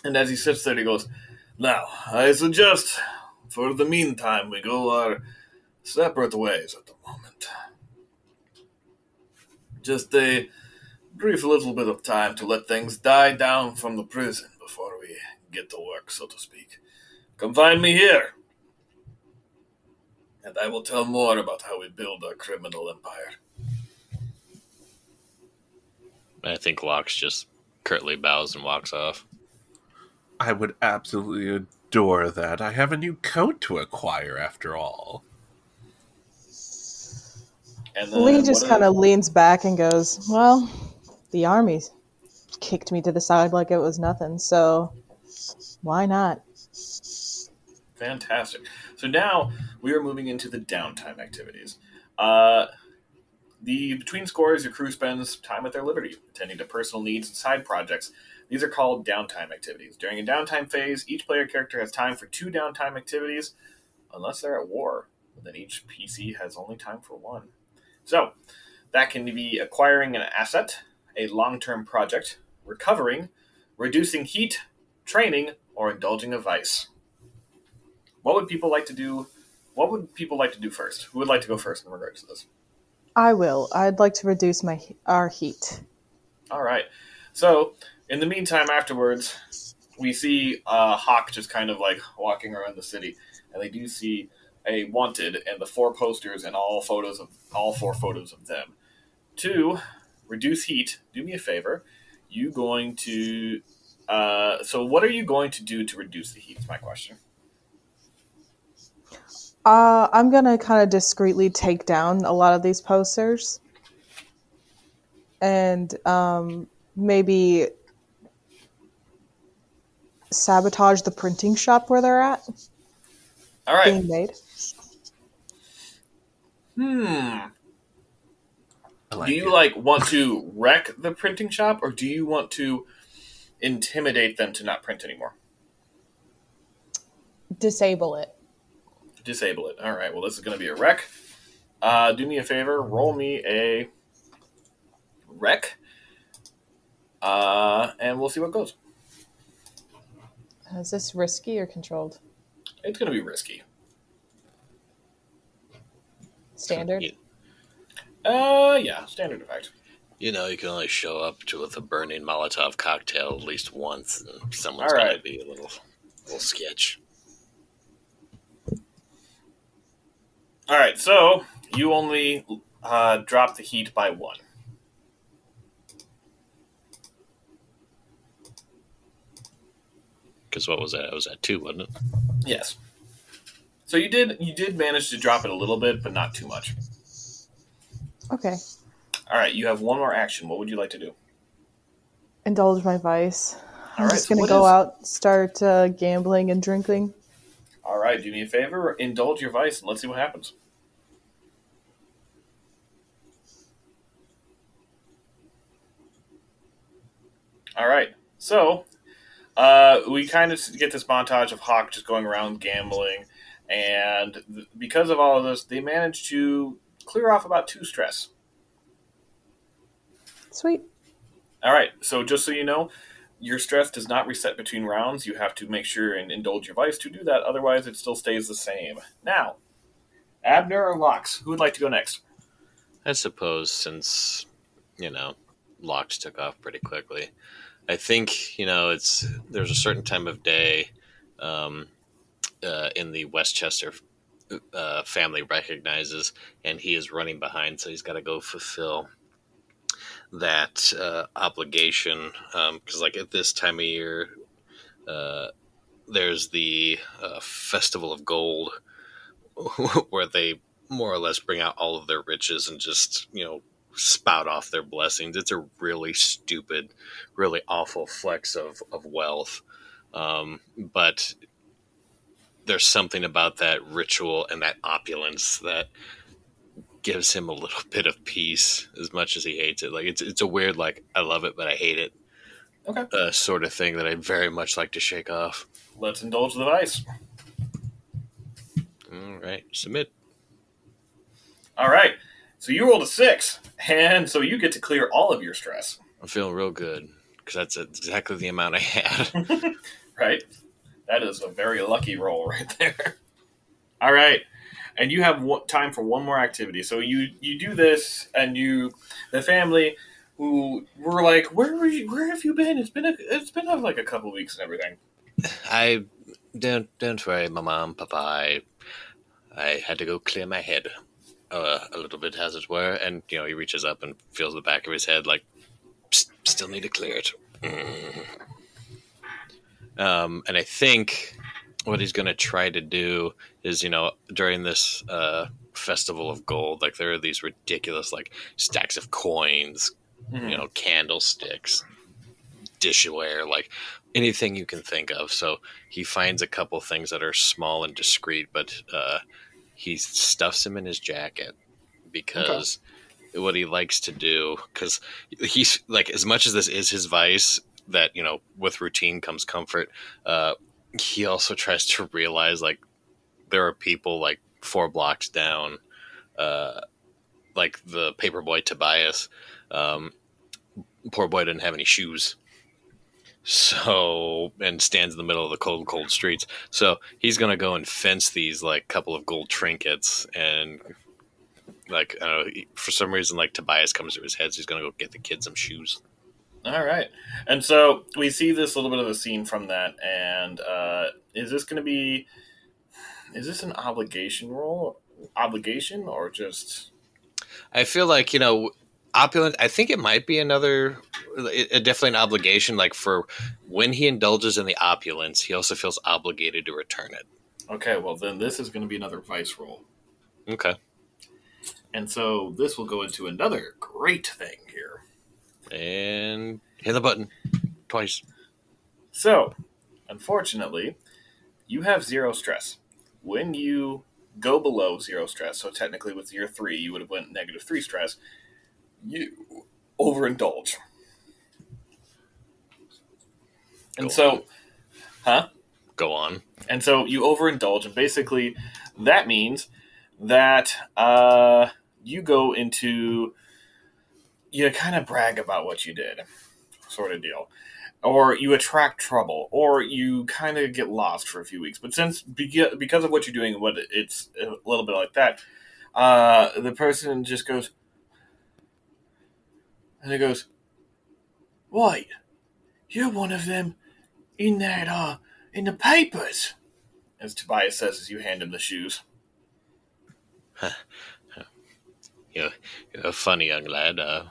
And as he sits there, he goes, "Now I suggest, for the meantime, we go our separate ways at the moment. Just a brief little bit of time to let things die down from the prison before we get to work, so to speak. Come find me here." and I will tell more about how we build our criminal empire. I think Locks just curtly bows and walks off. I would absolutely adore that. I have a new coat to acquire after all. And then Lee just kind are- of leans back and goes, Well, the army kicked me to the side like it was nothing, so why not? Fantastic. So now we are moving into the downtime activities. Uh, the between scores, your crew spends time at their liberty, attending to personal needs and side projects. These are called downtime activities. During a downtime phase, each player character has time for two downtime activities, unless they're at war. Then each PC has only time for one. So that can be acquiring an asset, a long-term project, recovering, reducing heat, training, or indulging a vice. What would people like to do? What would people like to do first? Who would like to go first in regards to this? I will. I'd like to reduce my our heat. All right. So, in the meantime, afterwards, we see uh, Hawk just kind of like walking around the city, and they do see a wanted and the four posters and all photos of all four photos of them. Two, reduce heat, do me a favor. You going to? Uh, so, what are you going to do to reduce the heat? Is my question. Uh, I'm gonna kind of discreetly take down a lot of these posters, and um, maybe sabotage the printing shop where they're at All right. being made. Hmm. Like do you it. like want to wreck the printing shop or do you want to intimidate them to not print anymore Disable it. disable it all right well this is going to be a wreck uh, do me a favor roll me a wreck uh, and we'll see what goes Is this risky or controlled? it's going to be risky Standard. You, uh yeah standard effect you know, you can only show up to with a burning Molotov cocktail at least once, and someone's All got to be a little, little sketch. all right so you only uh, drop the heat by one Because what was that? It was at two, wasn't it? yes so you did you did manage to drop it a little bit but not too much Okay. all right you have one more action what would you like to do Indulge my vice. I'm All right, just so gonna what go is- out, start uh, gambling and drinking. All right, do me a favor, indulge your vice, and let's see what happens. All right, so uh, we kind of get this montage of Hawk just going around gambling, and th- because of all of this, they manage to clear off about two stress. Sweet. All right, so just so you know, your stress does not reset between rounds. You have to make sure and indulge your vice to do that, otherwise, it still stays the same. Now, Abner or Locks, who would like to go next? I suppose since you know locks took off pretty quickly. I think you know it's there's a certain time of day um, uh, in the Westchester uh, family recognizes, and he is running behind, so he's got to go fulfill that uh, obligation because like at this time of year uh, there's the uh, festival of gold where they more or less bring out all of their riches and just you know spout off their blessings it's a really stupid really awful flex of, of wealth um, but there's something about that ritual and that opulence that gives him a little bit of peace as much as he hates it like it's, it's a weird like i love it but i hate it Okay. uh, sort of thing that i very much like to shake off Let's indulge the vice. All right, submit. All right. So you rolled a six, and so you get to clear all of your stress. I'm feeling real good because that's exactly the amount I had. right? That is a very lucky roll right there. All right, and you have time for one more activity. So you you do this, and you the family who were like, "Where were you? Where have you been? It's been a, it's been like a couple weeks and everything." I don't don't worry, my mom, papa. I, I had to go clear my head uh, a little bit, as it were. And you know, he reaches up and feels the back of his head, like still need to clear it. Mm. Um, and I think what he's going to try to do is, you know, during this uh, festival of gold, like there are these ridiculous like stacks of coins, mm-hmm. you know, candlesticks, dishware, like anything you can think of. So he finds a couple things that are small and discreet, but uh, he stuffs him in his jacket because okay. what he likes to do, because he's like, as much as this is his vice, that you know, with routine comes comfort. Uh, he also tries to realize like there are people like four blocks down, uh, like the paperboy Tobias. Um, poor boy didn't have any shoes. So, and stands in the middle of the cold, cold streets. So he's going to go and fence these like couple of gold trinkets and like, I don't know, for some reason, like Tobias comes to his head. So he's going to go get the kid some shoes. All right. And so we see this little bit of a scene from that. And uh, is this going to be, is this an obligation role, obligation, or just. I feel like, you know, opulent i think it might be another it, definitely an obligation like for when he indulges in the opulence he also feels obligated to return it. Okay well then this is going to be another vice roll. Okay. And so this will go into another great thing here. And hit the button twice. So unfortunately you have zero stress. When you go below zero stress so technically with year three you would have went negative three stress you overindulge. And Go so, on. huh? Go on. And so you overindulge, and basically that means that uh, you go into you kind of brag about what you did, sort of deal, or you attract trouble, or you kind of get lost for a few weeks. But since because of what you're doing, what it's a little bit like that, uh, the person just goes, and he goes, Wait, you're one of them in that, uh, in the papers, as Tobias says as you hand him the shoes. you're, you're a funny young lad. Uh,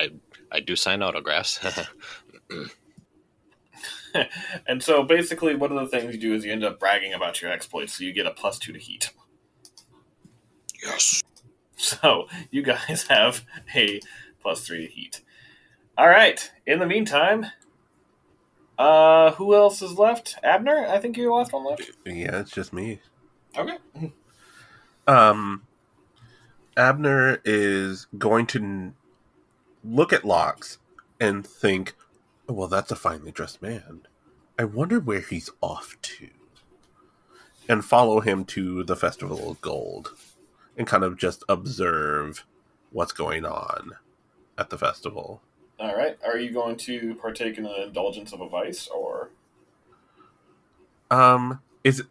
I, I do sign autographs. and so basically, one of the things you do is you end up bragging about your exploits, so you get a plus two to heat. Yes. So you guys have a plus three heat. All right. In the meantime, uh, who else is left? Abner, I think you're the last one left. Yeah, it's just me. Okay. Um, Abner is going to look at Locks and think, oh, "Well, that's a finely dressed man. I wonder where he's off to." And follow him to the Festival of Gold, and kind of just observe what's going on at the festival. All right. Are you going to partake in an indulgence of a vice, or? Um, is it...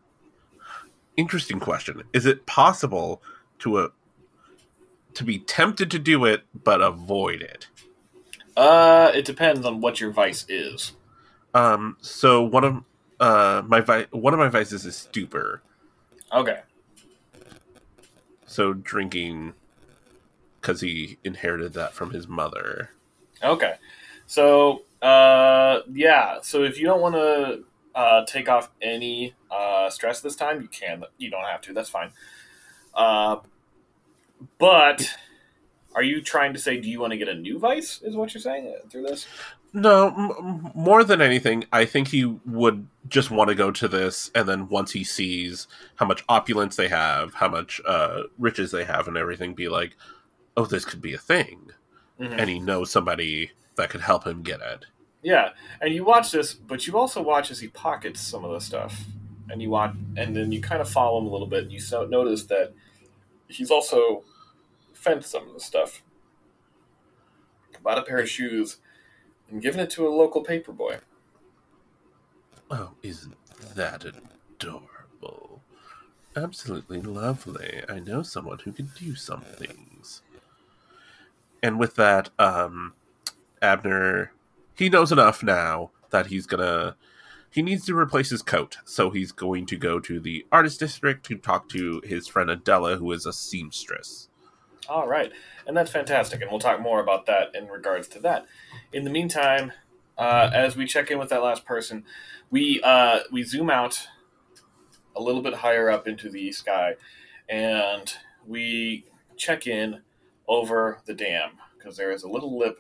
interesting question. Is it possible to a to be tempted to do it but avoid it? Uh, it depends on what your vice is. Um, so one of uh my vi- one of my vices is stupor. Okay. So drinking because he inherited that from his mother. Okay. So, uh, yeah. So if you don't want to uh, take off any uh, stress this time, you can. You don't have to. That's fine. Uh, but are you trying to say, do you want to get a new vice? Is what you're saying uh, through this? No, m- more than anything, I think he would just want to go to this, and then once he sees how much opulence they have, how much uh, riches they have, and everything, be like, "Oh, this could be a thing." mm-hmm. and he knows somebody that could help him get it. Yeah, and you watch this, but you also watch as he pockets some of the stuff, and you watch, and then you kind of follow him a little bit. and You so notice that he's also fenced some of the stuff, bought a pair of shoes, and given it to a local paper boy. Oh, isn't that adorable? Absolutely lovely. I know someone who can do some things. And with that, um, Abner, he knows enough now that he's gonna. He needs to replace his coat, so he's going to go to the artist district to talk to his friend Adela, who is a seamstress. All right, and that's fantastic, and we'll talk more about that in regards to that. In the meantime, uh, as we check in with that last person, we uh, we zoom out a little bit higher up into the sky, and we check in over the dam because there is a little lip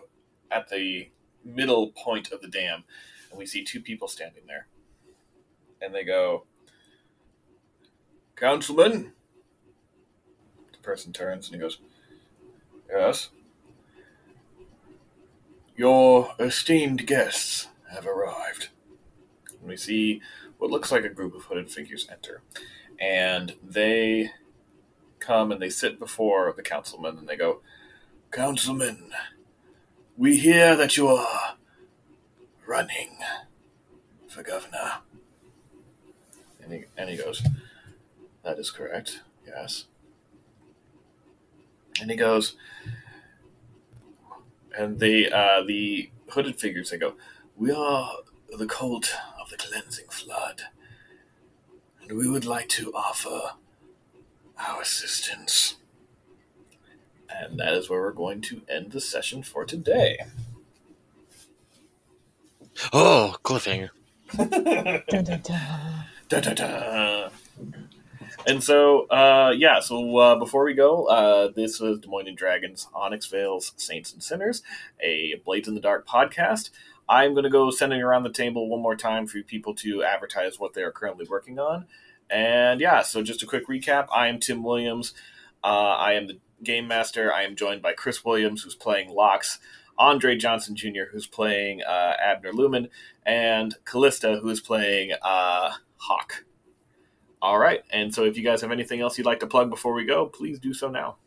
at the middle point of the dam, and we see two people standing there, and they go, "Councilman." The person turns and he goes, "Yes." Your esteemed guests have arrived. And we see what looks like a group of hooded figures enter. And they come and they sit before the councilman and they go, Councilman, we hear that you are running for governor. And he, and he goes, That is correct, yes. And he goes, and the uh, the hooded figures they go, "We are the cult of the cleansing flood, and we would like to offer our assistance." And that is where we're going to end the session for today. Oh, cliffhanger. Dun, dun, dun. Da, da, da. And so, uh, yeah, so uh, before we go, uh, this was Des Moines and Dragons, Onyx Vales, Saints and Sinners, a Blades in the Dark podcast. I'm going to go sending around the table one more time for people to advertise what they are currently working on. And yeah, so just a quick recap I am Tim Williams. Uh, I am the game master. I am joined by Chris Williams, who's playing Locks, Andre Johnson Jr., who's playing uh, Abner Lumen, and Callista, who is playing uh, Hawk. All right. And so if you guys have anything else you'd like to plug before we go, please do so now.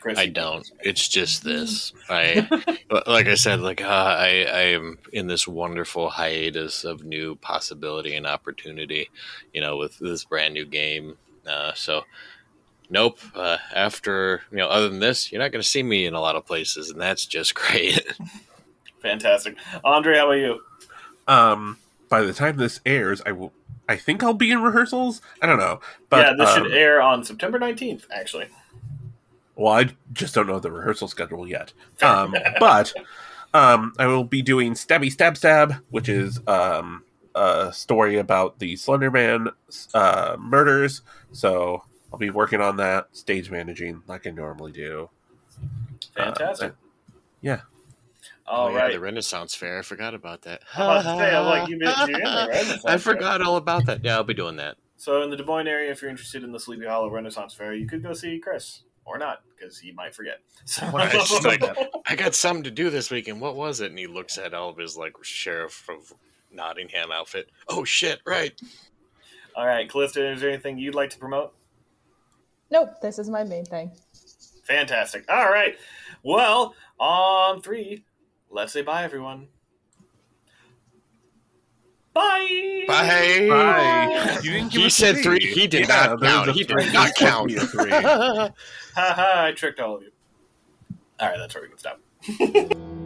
Chris, I don't. It's just this. I like I said, like uh, I I am in this wonderful hiatus of new possibility and opportunity, you know, with this brand new game. Uh, so, nope. Uh, after you know, other than this, you're not going to see me in a lot of places, and that's just great. Fantastic. Andre, how about you? Um, by the time this airs, I will. I think I'll be in rehearsals. I don't know, but yeah, this um, should air on September 19th, actually. Well, I just don't know the rehearsal schedule yet. Um, but um, I will be doing Stabby Stab Stab, which is um, a story about the Slenderman uh, murders. So I'll be working on that, stage managing like I normally do. Fantastic. Uh, yeah. All oh, right. yeah, the Renaissance Fair. I forgot about that. I was about to say, like, you missed- you're in the Renaissance I Fair. forgot all about that. Yeah, I'll be doing that. So in the Des Moines area, if you're interested in the Sleepy Hollow Renaissance Fair, you could go see Chris. Or not, because he might forget. So, Right, it's just like, I got something to do this weekend. What was it? And he looks at all of his like sheriff of Nottingham outfit. Oh shit! Right. All right, Clifton, is there anything you'd like to promote? Nope, this is my main thing. Fantastic. All right. Well, on three, let's say bye, everyone. Bye. Bye. Bye. You didn't give He said three. three. He did Yeah, not count. He did not count. three. Ha ha, I tricked all of you. All right, that's where we can stop.